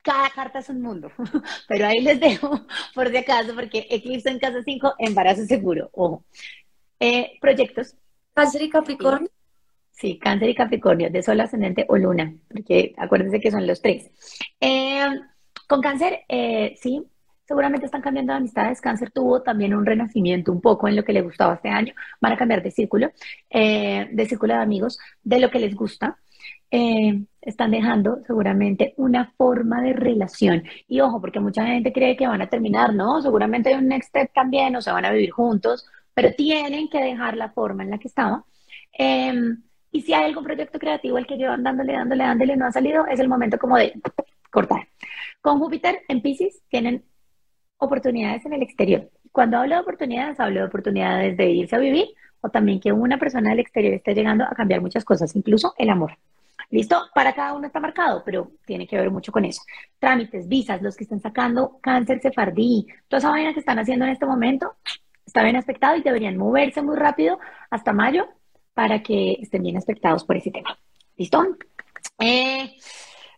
Cada carta es un mundo, pero ahí les dejo por si acaso, porque eclipse en casa 5, embarazo seguro, ojo. Eh, proyectos. Cáncer y Capricornio. Sí, cáncer y Capricornio, de sol ascendente o luna, porque acuérdense que son los tres. Eh, con cáncer, eh, sí, seguramente están cambiando de amistades. Cáncer tuvo también un renacimiento un poco en lo que le gustaba este año. Van a cambiar de círculo, eh, de círculo de amigos, de lo que les gusta. Eh, están dejando seguramente una forma de relación. Y ojo, porque mucha gente cree que van a terminar, ¿no? Seguramente hay un next step también, o se van a vivir juntos, pero tienen que dejar la forma en la que estaba. Em, y si hay algún proyecto creativo el que llevan dándole, dándole, dándole, no ha salido, es el momento como de cortar. Con Júpiter en Pisces tienen oportunidades en el exterior. Cuando hablo de oportunidades, hablo de oportunidades de irse a vivir o también que una persona del exterior esté llegando a cambiar muchas cosas, incluso el amor. ¿Listo? Para cada uno está marcado, pero tiene que ver mucho con eso. Trámites, visas, los que están sacando cáncer sefardí, toda esa vaina que están haciendo en este momento, está bien aspectado y deberían moverse muy rápido hasta mayo para que estén bien aspectados por ese tema. ¿Listo? Eh,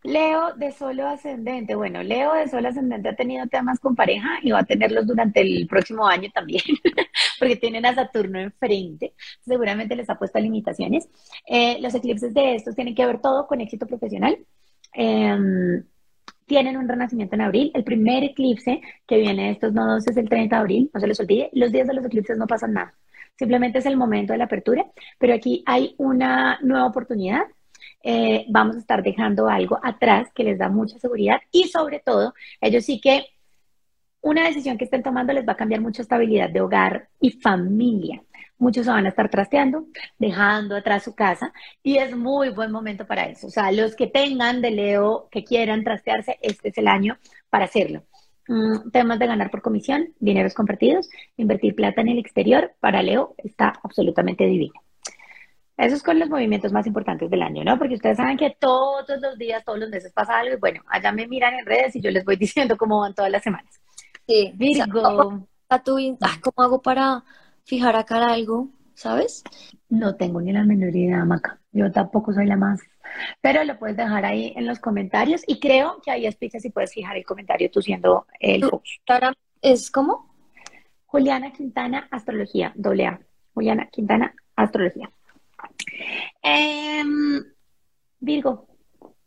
Leo de solo ascendente. Bueno, Leo de solo ascendente ha tenido temas con pareja y va a tenerlos durante el próximo año también, porque tienen a Saturno enfrente. Seguramente les ha puesto limitaciones. Eh, los eclipses de estos tienen que ver todo con éxito profesional. Em, tienen un renacimiento en abril. El primer eclipse que viene de estos nodos es el 30 de abril, no se les olvide. Los días de los eclipses no pasan nada. Simplemente es el momento de la apertura, pero aquí hay una nueva oportunidad eh, vamos a estar dejando algo atrás que les da mucha seguridad y sobre todo, ellos sí que una decisión que estén tomando les va a cambiar mucha estabilidad de hogar y familia. Muchos se van a estar trasteando, dejando atrás su casa y es muy buen momento para eso. O sea, los que tengan de Leo, que quieran trastearse, este es el año para hacerlo. Mm, temas de ganar por comisión, dineros compartidos, invertir plata en el exterior, para Leo está absolutamente divino. Eso es con los movimientos más importantes del año, ¿no? Porque ustedes saben que todos los días, todos los meses pasa algo y bueno, allá me miran en redes y yo les voy diciendo cómo van todas las semanas. Sí. Virgo. ¿Cómo hago para fijar acá algo? ¿Sabes? No tengo ni la menor idea, Maca. Yo tampoco soy la más. Pero lo puedes dejar ahí en los comentarios y creo que ahí explica si puedes fijar el comentario tú siendo el coach. ¿Es cómo? Juliana Quintana, Astrología, doble A. Juliana Quintana, Astrología. Em, Virgo.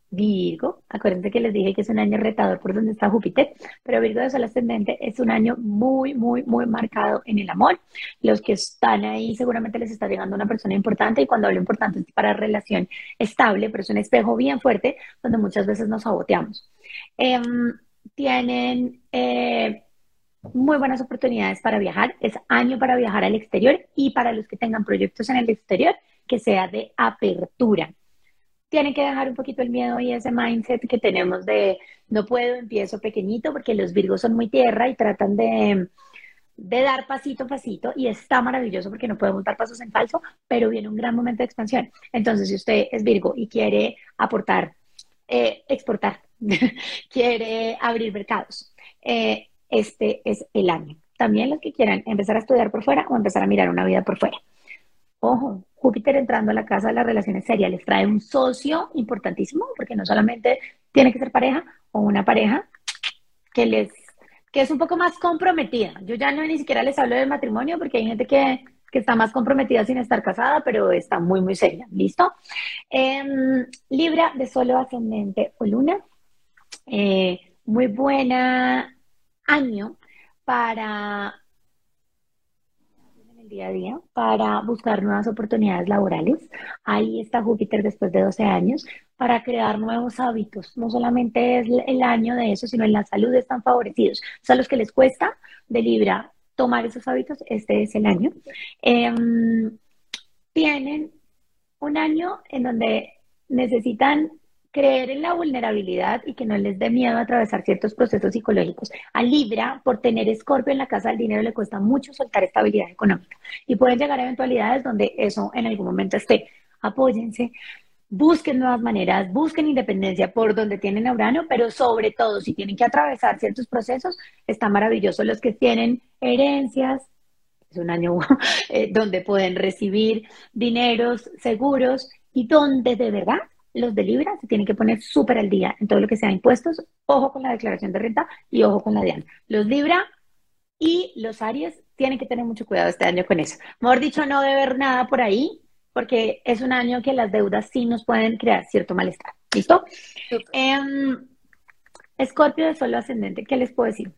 Virgo, acuérdense que les dije que es un año retador por donde está Júpiter, pero Virgo de Sol ascendente es un año muy, muy, muy marcado en el amor. Los que están ahí seguramente les está llegando una persona importante y cuando hablo importante es para relación estable, pero es un espejo bien fuerte donde muchas veces nos saboteamos. Em, tienen eh, muy buenas oportunidades para viajar, es año para viajar al exterior y para los que tengan proyectos en el exterior, que sea de apertura. Tienen que dejar un poquito el miedo y ese mindset que tenemos de no puedo, empiezo pequeñito, porque los virgos son muy tierra y tratan de, de dar pasito a pasito y está maravilloso porque no podemos dar pasos en falso, pero viene un gran momento de expansión. Entonces, si usted es Virgo y quiere aportar, eh, exportar, quiere abrir mercados, eh, este es el año. También los que quieran empezar a estudiar por fuera o empezar a mirar una vida por fuera. Ojo, Júpiter entrando a la casa de las relaciones serias les trae un socio importantísimo, porque no solamente tiene que ser pareja o una pareja que les que es un poco más comprometida. Yo ya no ni siquiera les hablo del matrimonio porque hay gente que, está más comprometida sin estar casada, pero está muy, muy seria. ¿Listo? Em, Libra de solo ascendente o luna. Eh, muy buena año para día a día para buscar nuevas oportunidades laborales. Ahí está Júpiter después de 12 años para crear nuevos hábitos. No solamente es el año de eso, sino en la salud están favorecidos. O sea, los que les cuesta de Libra tomar esos hábitos, este es el año. Em, tienen un año en donde necesitan creer en la vulnerabilidad y que no les dé miedo atravesar ciertos procesos psicológicos. A Libra, por tener Escorpio en la casa del dinero, le cuesta mucho soltar estabilidad económica y pueden llegar a eventualidades donde eso en algún momento esté. Apóyense, busquen nuevas maneras, busquen independencia por donde tienen a Urano, pero sobre todo si tienen que atravesar ciertos procesos, está maravilloso los que tienen herencias, es un año eh, donde pueden recibir dineros seguros y donde de verdad los de Libra se tienen que poner súper al día en todo lo que sea impuestos. Ojo con la declaración de renta y ojo con la DIAN. Los Libra y los Aries tienen que tener mucho cuidado este año con eso. Mejor dicho, no deber nada por ahí, porque es un año que las deudas sí nos pueden crear cierto malestar. ¿Listo? Em, Escorpio de solo ascendente, ¿qué les puedo decir?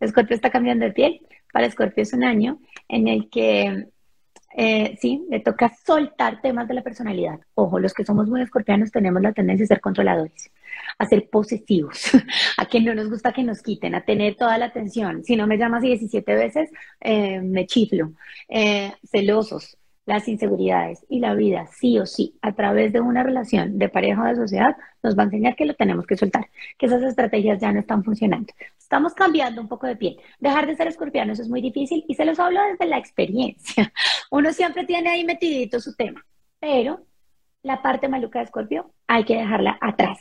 Escorpio está cambiando de piel. Para Escorpio es un año en el que eh, sí, le toca soltar temas de la personalidad. Ojo, los que somos muy escorpianos tenemos la tendencia a ser controladores, a ser posesivos, a que no nos gusta que nos quiten, a tener toda la atención. Si no me llamas 17 veces, eh, me chiflo. Eh, celosos, las inseguridades y la vida, sí o sí, a través de una relación de pareja o de sociedad, nos va a enseñar que lo tenemos que soltar, que esas estrategias ya no están funcionando. Estamos cambiando un poco de piel. Dejar de ser escorpianos es muy difícil y se los hablo desde la experiencia. Uno siempre tiene ahí metidito su tema, pero la parte maluca de Escorpio hay que dejarla atrás.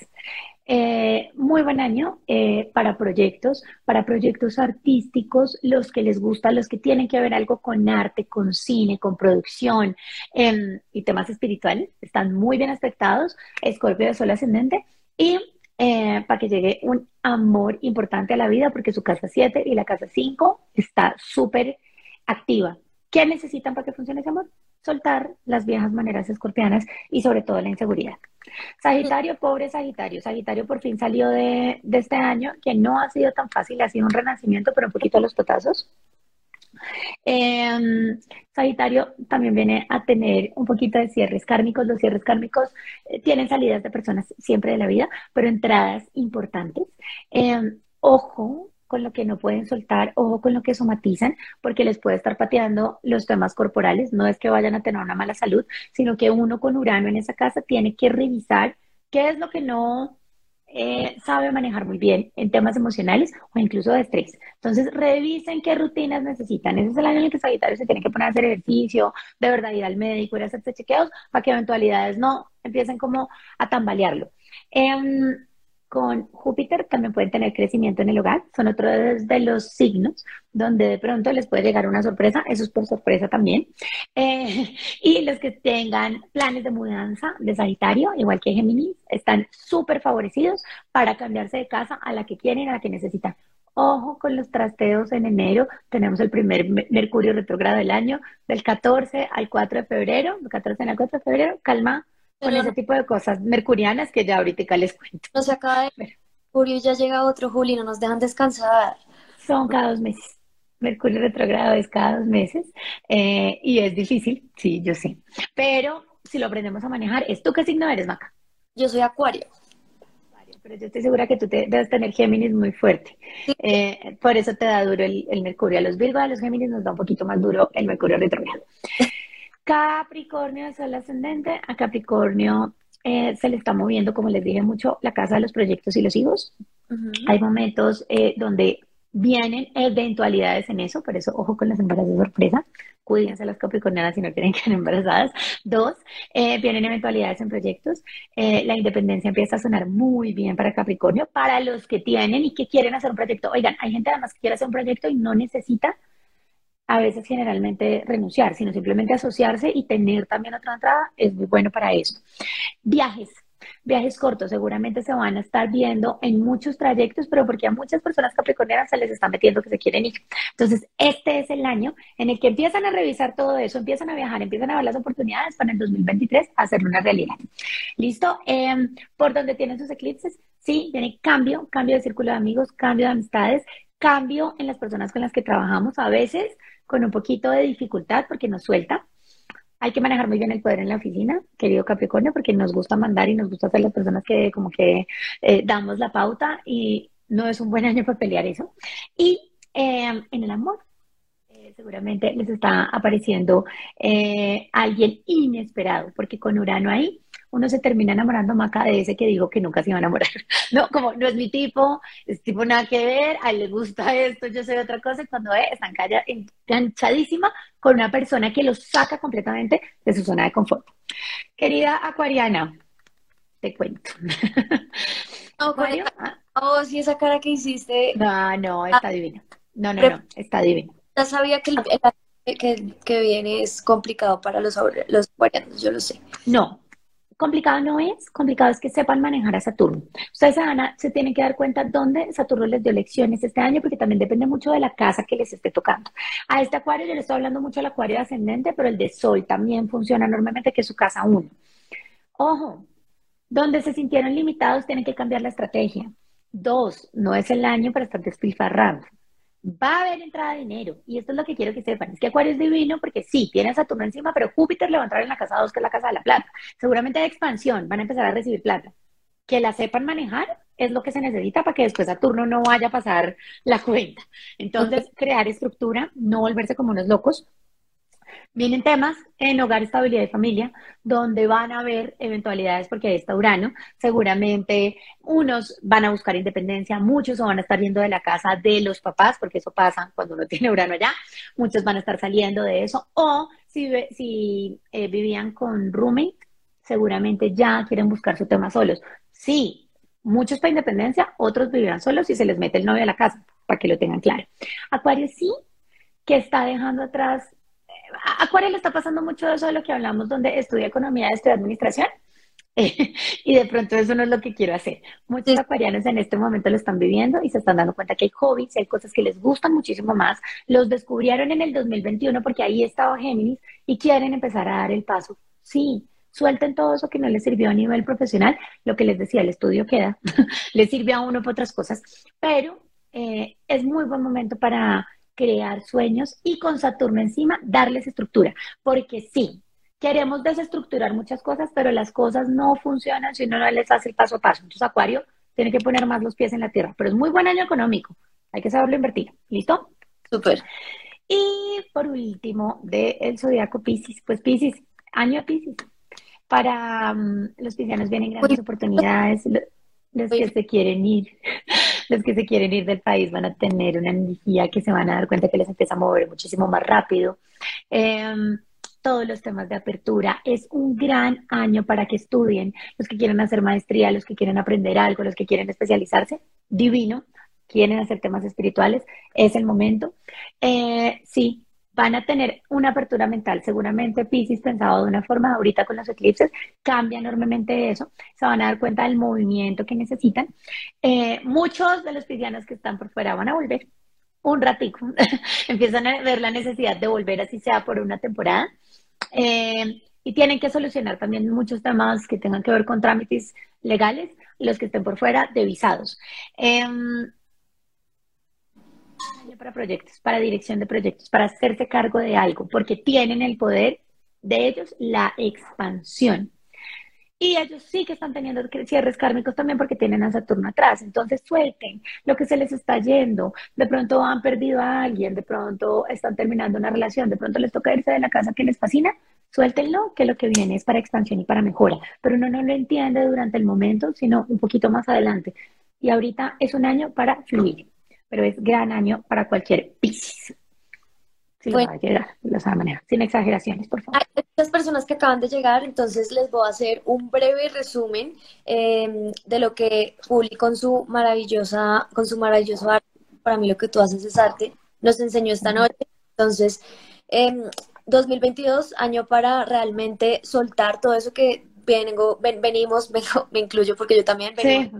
Eh, muy buen año eh, para proyectos, para proyectos artísticos, los que les gusta, los que tienen que ver algo con arte, con cine, con producción em, y temas espirituales, están muy bien aspectados. Escorpio de Sol ascendente y eh, para que llegue un amor importante a la vida, porque su casa 7 y la casa 5 está súper activa. ¿Qué necesitan para que funcione ese amor? soltar las viejas maneras escorpianas y sobre todo la inseguridad. Sagitario, pobre Sagitario. Sagitario por fin salió de, este año, que no ha sido tan fácil, ha sido un renacimiento, pero un poquito a los potazos. Em, Sagitario también viene a tener un poquito de cierres kármicos. Los cierres kármicos eh, tienen salidas de personas siempre de la vida, pero entradas importantes. Em, ojo con lo que no pueden soltar, ojo con lo que somatizan, porque les puede estar pateando los temas corporales. No es que vayan a tener una mala salud, sino que uno con Urano en esa casa tiene que revisar qué es lo que no eh, sabe manejar muy bien en temas emocionales o incluso de estrés. Entonces, revisen qué rutinas necesitan. Ese es el año en el que Sagitario se tiene que poner a hacer ejercicio, de verdad ir al médico, ir a hacerse chequeos, para que eventualidades no empiecen como a tambalearlo. Em, con Júpiter también pueden tener crecimiento en el hogar, son otro de los signos donde de pronto les puede llegar una sorpresa, eso es por sorpresa también. Eh, y los que tengan planes de mudanza de Sagitario, igual que Géminis, están súper favorecidos para cambiarse de casa a la que quieren, a la que necesitan. Ojo con los trasteos en enero. Tenemos el primer Mercurio retrógrado del año, del 14 al 4 de febrero, del 14 al 4 de febrero. Calma, con ese tipo de cosas mercurianas que ya ahorita les cuento. No se acaba de Mercurio, ya llega otro Juli, no nos dejan descansar. Son cada dos meses. Mercurio retrogrado es cada dos meses eh, y es difícil, sí, yo sé. Pero si lo aprendemos a manejar, ¿es tú qué signo eres, Maca? Yo soy Acuario. Pero yo estoy segura que tú te, debes tener Géminis muy fuerte. Eh, por eso te da duro el, el, Mercurio. A los Virgo, a los Géminis nos da un poquito más duro el Mercurio retrogrado. Capricornio es el ascendente. A Capricornio eh, se le está moviendo, como les dije mucho, la casa de los proyectos y los hijos. Hay momentos eh, donde vienen eventualidades en eso, por eso ojo con las embarazos de sorpresa. Cuídense las capricornianas si no quieren quedar embarazadas. Dos, eh, vienen eventualidades en proyectos. la independencia empieza a sonar muy bien para Capricornio. Para los que tienen y que quieren hacer un proyecto, oigan, hay gente además que quiere hacer un proyecto y no necesita a veces generalmente renunciar, sino simplemente asociarse y tener también otra entrada es muy bueno para eso. Viajes. Viajes cortos seguramente se van a estar viendo en muchos trayectos, pero porque a muchas personas capricornianas se les está metiendo que se quieren ir. Entonces, este es el año en el que empiezan a revisar todo eso, empiezan a viajar, empiezan a ver las oportunidades para el 2023 hacerlo una realidad. ¿Listo? Em, por donde tienen sus eclipses, sí, viene cambio, cambio de círculo de amigos, cambio de amistades, cambio en las personas con las que trabajamos. A veces con un poquito de dificultad porque nos suelta. Hay que manejar muy bien el poder en la oficina, querido Capricornio, porque nos gusta mandar y nos gusta ser las personas que como que eh, damos la pauta y no es un buen año para pelear eso. Y eh, en el amor, eh, seguramente les está apareciendo alguien inesperado, porque con Urano ahí uno se termina enamorando Maca de ese que digo que nunca se iba a enamorar. No, como no es mi tipo, es tipo nada que ver, a él le gusta esto, yo soy otra cosa, y cuando ve, están enganchadísima con una persona que lo saca completamente de su zona de confort. Querida Acuariana, te cuento. Acuario, oh, sí, esa cara que hiciste. No, no, está divina. No, no, no, está divina. Ya sabía que el, que, que, viene es complicado para los, los acuarianos, yo lo sé. No, Complicado no es, complicado es que sepan manejar a Saturno. Ustedes se, tienen que dar cuenta dónde Saturno les dio lecciones este año, porque también depende mucho de la casa que les esté tocando. A este acuario yo le estoy hablando mucho del acuario ascendente, pero el de Sol también funciona normalmente, que es su casa 1. Ojo, donde se sintieron limitados tienen que cambiar la estrategia. Dos, no es el año para estar despilfarrando va a haber entrada de dinero. Y esto es lo que quiero que sepan. Es que Acuario es divino porque sí, tiene Saturno encima, pero Júpiter le va a entrar en la casa 2, que es la casa de la plata. Seguramente hay expansión, van a empezar a recibir plata. Que la sepan manejar es lo que se necesita para que después Saturno no vaya a pasar la cuenta. Entonces, crear estructura, no volverse como unos locos, Vienen temas en hogar, estabilidad y familia, donde van a haber eventualidades porque ahí está Urano. Seguramente unos van a buscar independencia, muchos van a estar yendo de la casa de los papás, porque eso pasa cuando uno tiene Urano allá. Muchos van a estar saliendo de eso. O si, si eh, vivían con roommate, seguramente ya quieren buscar su tema solos. Sí, muchos para independencia, otros vivirán solos y se les mete el novio a la casa, para que lo tengan claro. Acuario sí que está dejando atrás Acuario le está pasando mucho eso de lo que hablamos, donde estudia economía, estudia administración. y de pronto eso no es lo que quiero hacer. Muchos acuarianos en este momento lo están viviendo y se están dando cuenta que hay hobbies, hay cosas que les gustan muchísimo más. Los descubrieron en el 2021 porque ahí estaba Géminis y quieren empezar a dar el paso. Sí, suelten todo eso que no les sirvió a nivel profesional. Lo que les decía, el estudio queda, les sirve a uno para otras cosas, pero eh, es muy buen momento para crear sueños y con Saturno encima darles estructura, porque sí, queremos desestructurar muchas cosas, pero las cosas no funcionan si uno no les hace el paso a paso. Entonces, Acuario tiene que poner más los pies en la tierra, pero es muy buen año económico, hay que saberlo invertir. ¿Listo? Súper. Y por último, del el zodiaco Pisces, pues Pisces, año Pisces. Para mm, los piscianos vienen grandes oportunidades. Los que se quieren ir, los que se quieren ir del país van a tener una energía que se van a dar cuenta que les empieza a mover muchísimo más rápido. Em, todos los temas de apertura. Es un gran año para que estudien los que quieren hacer maestría, los que quieren aprender algo, los que quieren especializarse. Divino. Quieren hacer temas espirituales. Es el momento. Eh, sí, van a tener una apertura mental. Seguramente Pisces pensado de una forma, ahorita con los eclipses, cambia enormemente eso. Se van a dar cuenta del movimiento que necesitan. Eh, muchos de los piscianos que están por fuera van a volver un ratico. Empiezan a ver la necesidad de volver, así sea por una temporada. Eh, y tienen que solucionar también muchos temas que tengan que ver con trámites legales, los que estén por fuera de visados. Eh, para proyectos, para dirección de proyectos, para hacerse cargo de algo, porque tienen el poder de ellos la expansión. Y ellos sí que están teniendo cierres kármicos también porque tienen a Saturno atrás. Entonces suelten lo que se les está yendo. De pronto han perdido a alguien, de pronto están terminando una relación, de pronto les toca irse de la casa que les fascina. Suéltenlo, que lo que viene es para expansión y para mejora. Pero uno no lo entiende durante el momento, sino un poquito más adelante. Y ahorita es un año para fluir pero es gran año para cualquier Piscis. Sí, va a llegar de esa manera, sin exageraciones, por favor. Hay muchas personas que acaban de llegar, entonces les voy a hacer un breve resumen em, de lo que Juli con su maravillosa, con su maravilloso arte, para mí lo que tú haces es arte, nos enseñó esta noche. Entonces, 2022, em, año para realmente soltar todo eso que vengo, venimos, me incluyo porque yo también vengo,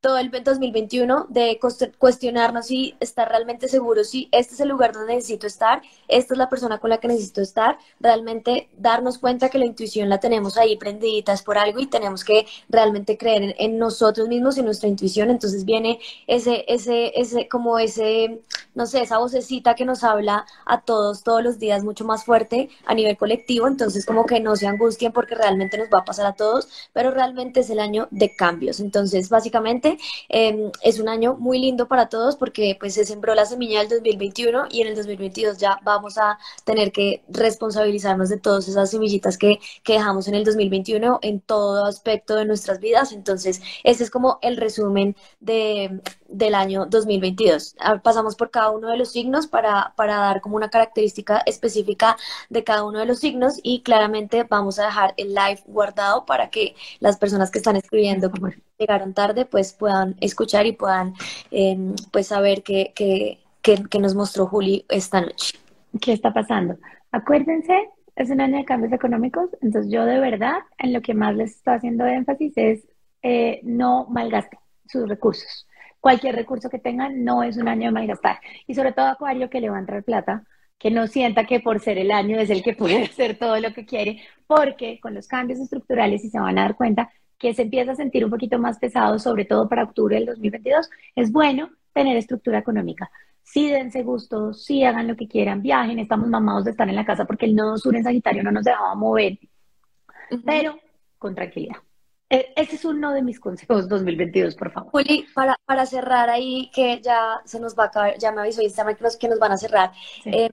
todo el 2021 de cuestionarnos si estar realmente seguro, si este es el lugar donde necesito estar, esta es la persona con la que necesito estar, realmente darnos cuenta que la intuición la tenemos ahí prendiditas por algo y tenemos que realmente creer en, nosotros mismos y en nuestra intuición. Entonces viene ese, ese, ese, como ese, no sé, esa vocecita que nos habla a todos, todos los días mucho más fuerte a nivel colectivo. Entonces como que no se angustien porque realmente nos va a pasar a todos, pero realmente es el año de cambios. Entonces básicamente Em, es un año muy lindo para todos porque pues se sembró la semilla del 2021 y en el 2022 ya vamos a tener que responsabilizarnos de todas esas semillitas que, que dejamos en el 2021 en todo aspecto de nuestras vidas. Entonces, ese es como el resumen de, del año 2022. Ah, pasamos por cada uno de los signos para, para dar como una característica específica de cada uno de los signos y claramente vamos a dejar el live guardado para que las personas que están escribiendo llegaron tarde pues puedan escuchar y puedan em, pues saber qué, qué, qué, nos mostró Juli esta noche. ¿Qué está pasando? Acuérdense, es un año de cambios económicos, entonces yo de verdad en lo que más les estoy haciendo énfasis es eh, no malgasten sus recursos cualquier recurso que tengan no es un año de malgastar. Y sobre todo Acuario que le va a entrar plata, que no sienta que por ser el año es el que puede hacer todo lo que quiere, porque con los cambios estructurales, y se van a dar cuenta que se empieza a sentir un poquito más pesado, sobre todo para octubre del 2022, es bueno tener estructura económica. Sí dense gusto, sí hagan lo que quieran, viajen, estamos mamados de estar en la casa porque el nodo sur en Sagitario no nos dejaba mover, pero con tranquilidad. E, ese es uno de mis consejos 2022, por favor. Juli, para, para cerrar ahí, que ya se nos va a acabar, ya me avisó Instagram que nos, que nos van a cerrar. Eh,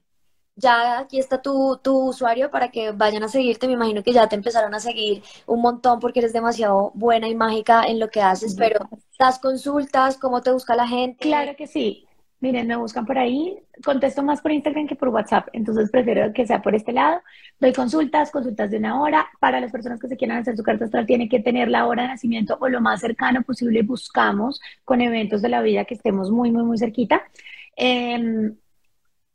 ya aquí está tu, tu, usuario para que vayan a seguirte. Me imagino que ya te empezaron a seguir un montón porque eres demasiado buena y mágica en lo que haces, pero las consultas, cómo te busca la gente. Claro que sí. Miren, me buscan por ahí, contesto más por Instagram que por WhatsApp, entonces prefiero que sea por este lado. Doy consultas, consultas de una hora. Para las personas que se quieran hacer su carta astral, tiene que tener la hora de nacimiento o lo más cercano posible. Buscamos con eventos de la vida que estemos muy, muy, muy cerquita. Em,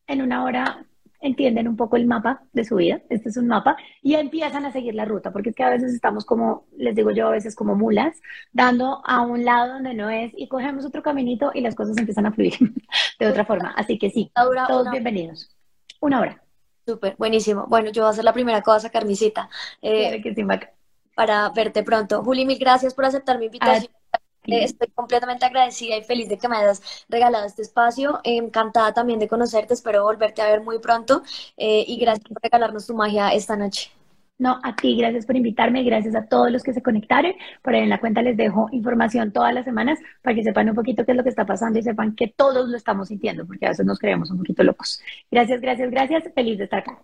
en una hora entienden un poco el mapa de su vida, este es un mapa, y empiezan a seguir la ruta, porque es que a veces estamos como, les digo yo, a veces como mulas, dando a un lado donde no es, y cogemos otro caminito y las cosas empiezan a fluir de otra forma. Así que sí, todos bienvenidos. Una hora. Súper, buenísimo. Bueno, yo voy a ser la primera que voy a sacar mi cita. Eh, para verte pronto. Juli, mil gracias por aceptar mi invitación. Eh, estoy completamente agradecida y feliz de que me hayas regalado este espacio. encantada también de conocerte. Espero volverte a ver muy pronto. Eh, y gracias por regalarnos tu magia esta noche. No, a ti, gracias por invitarme, gracias a todos los que se conectaron. Por ahí en la cuenta les dejo información todas las semanas para que sepan un poquito qué es lo que está pasando y sepan que todos lo estamos sintiendo, porque a veces nos creemos un poquito locos. Gracias, gracias, gracias. Feliz de estar acá.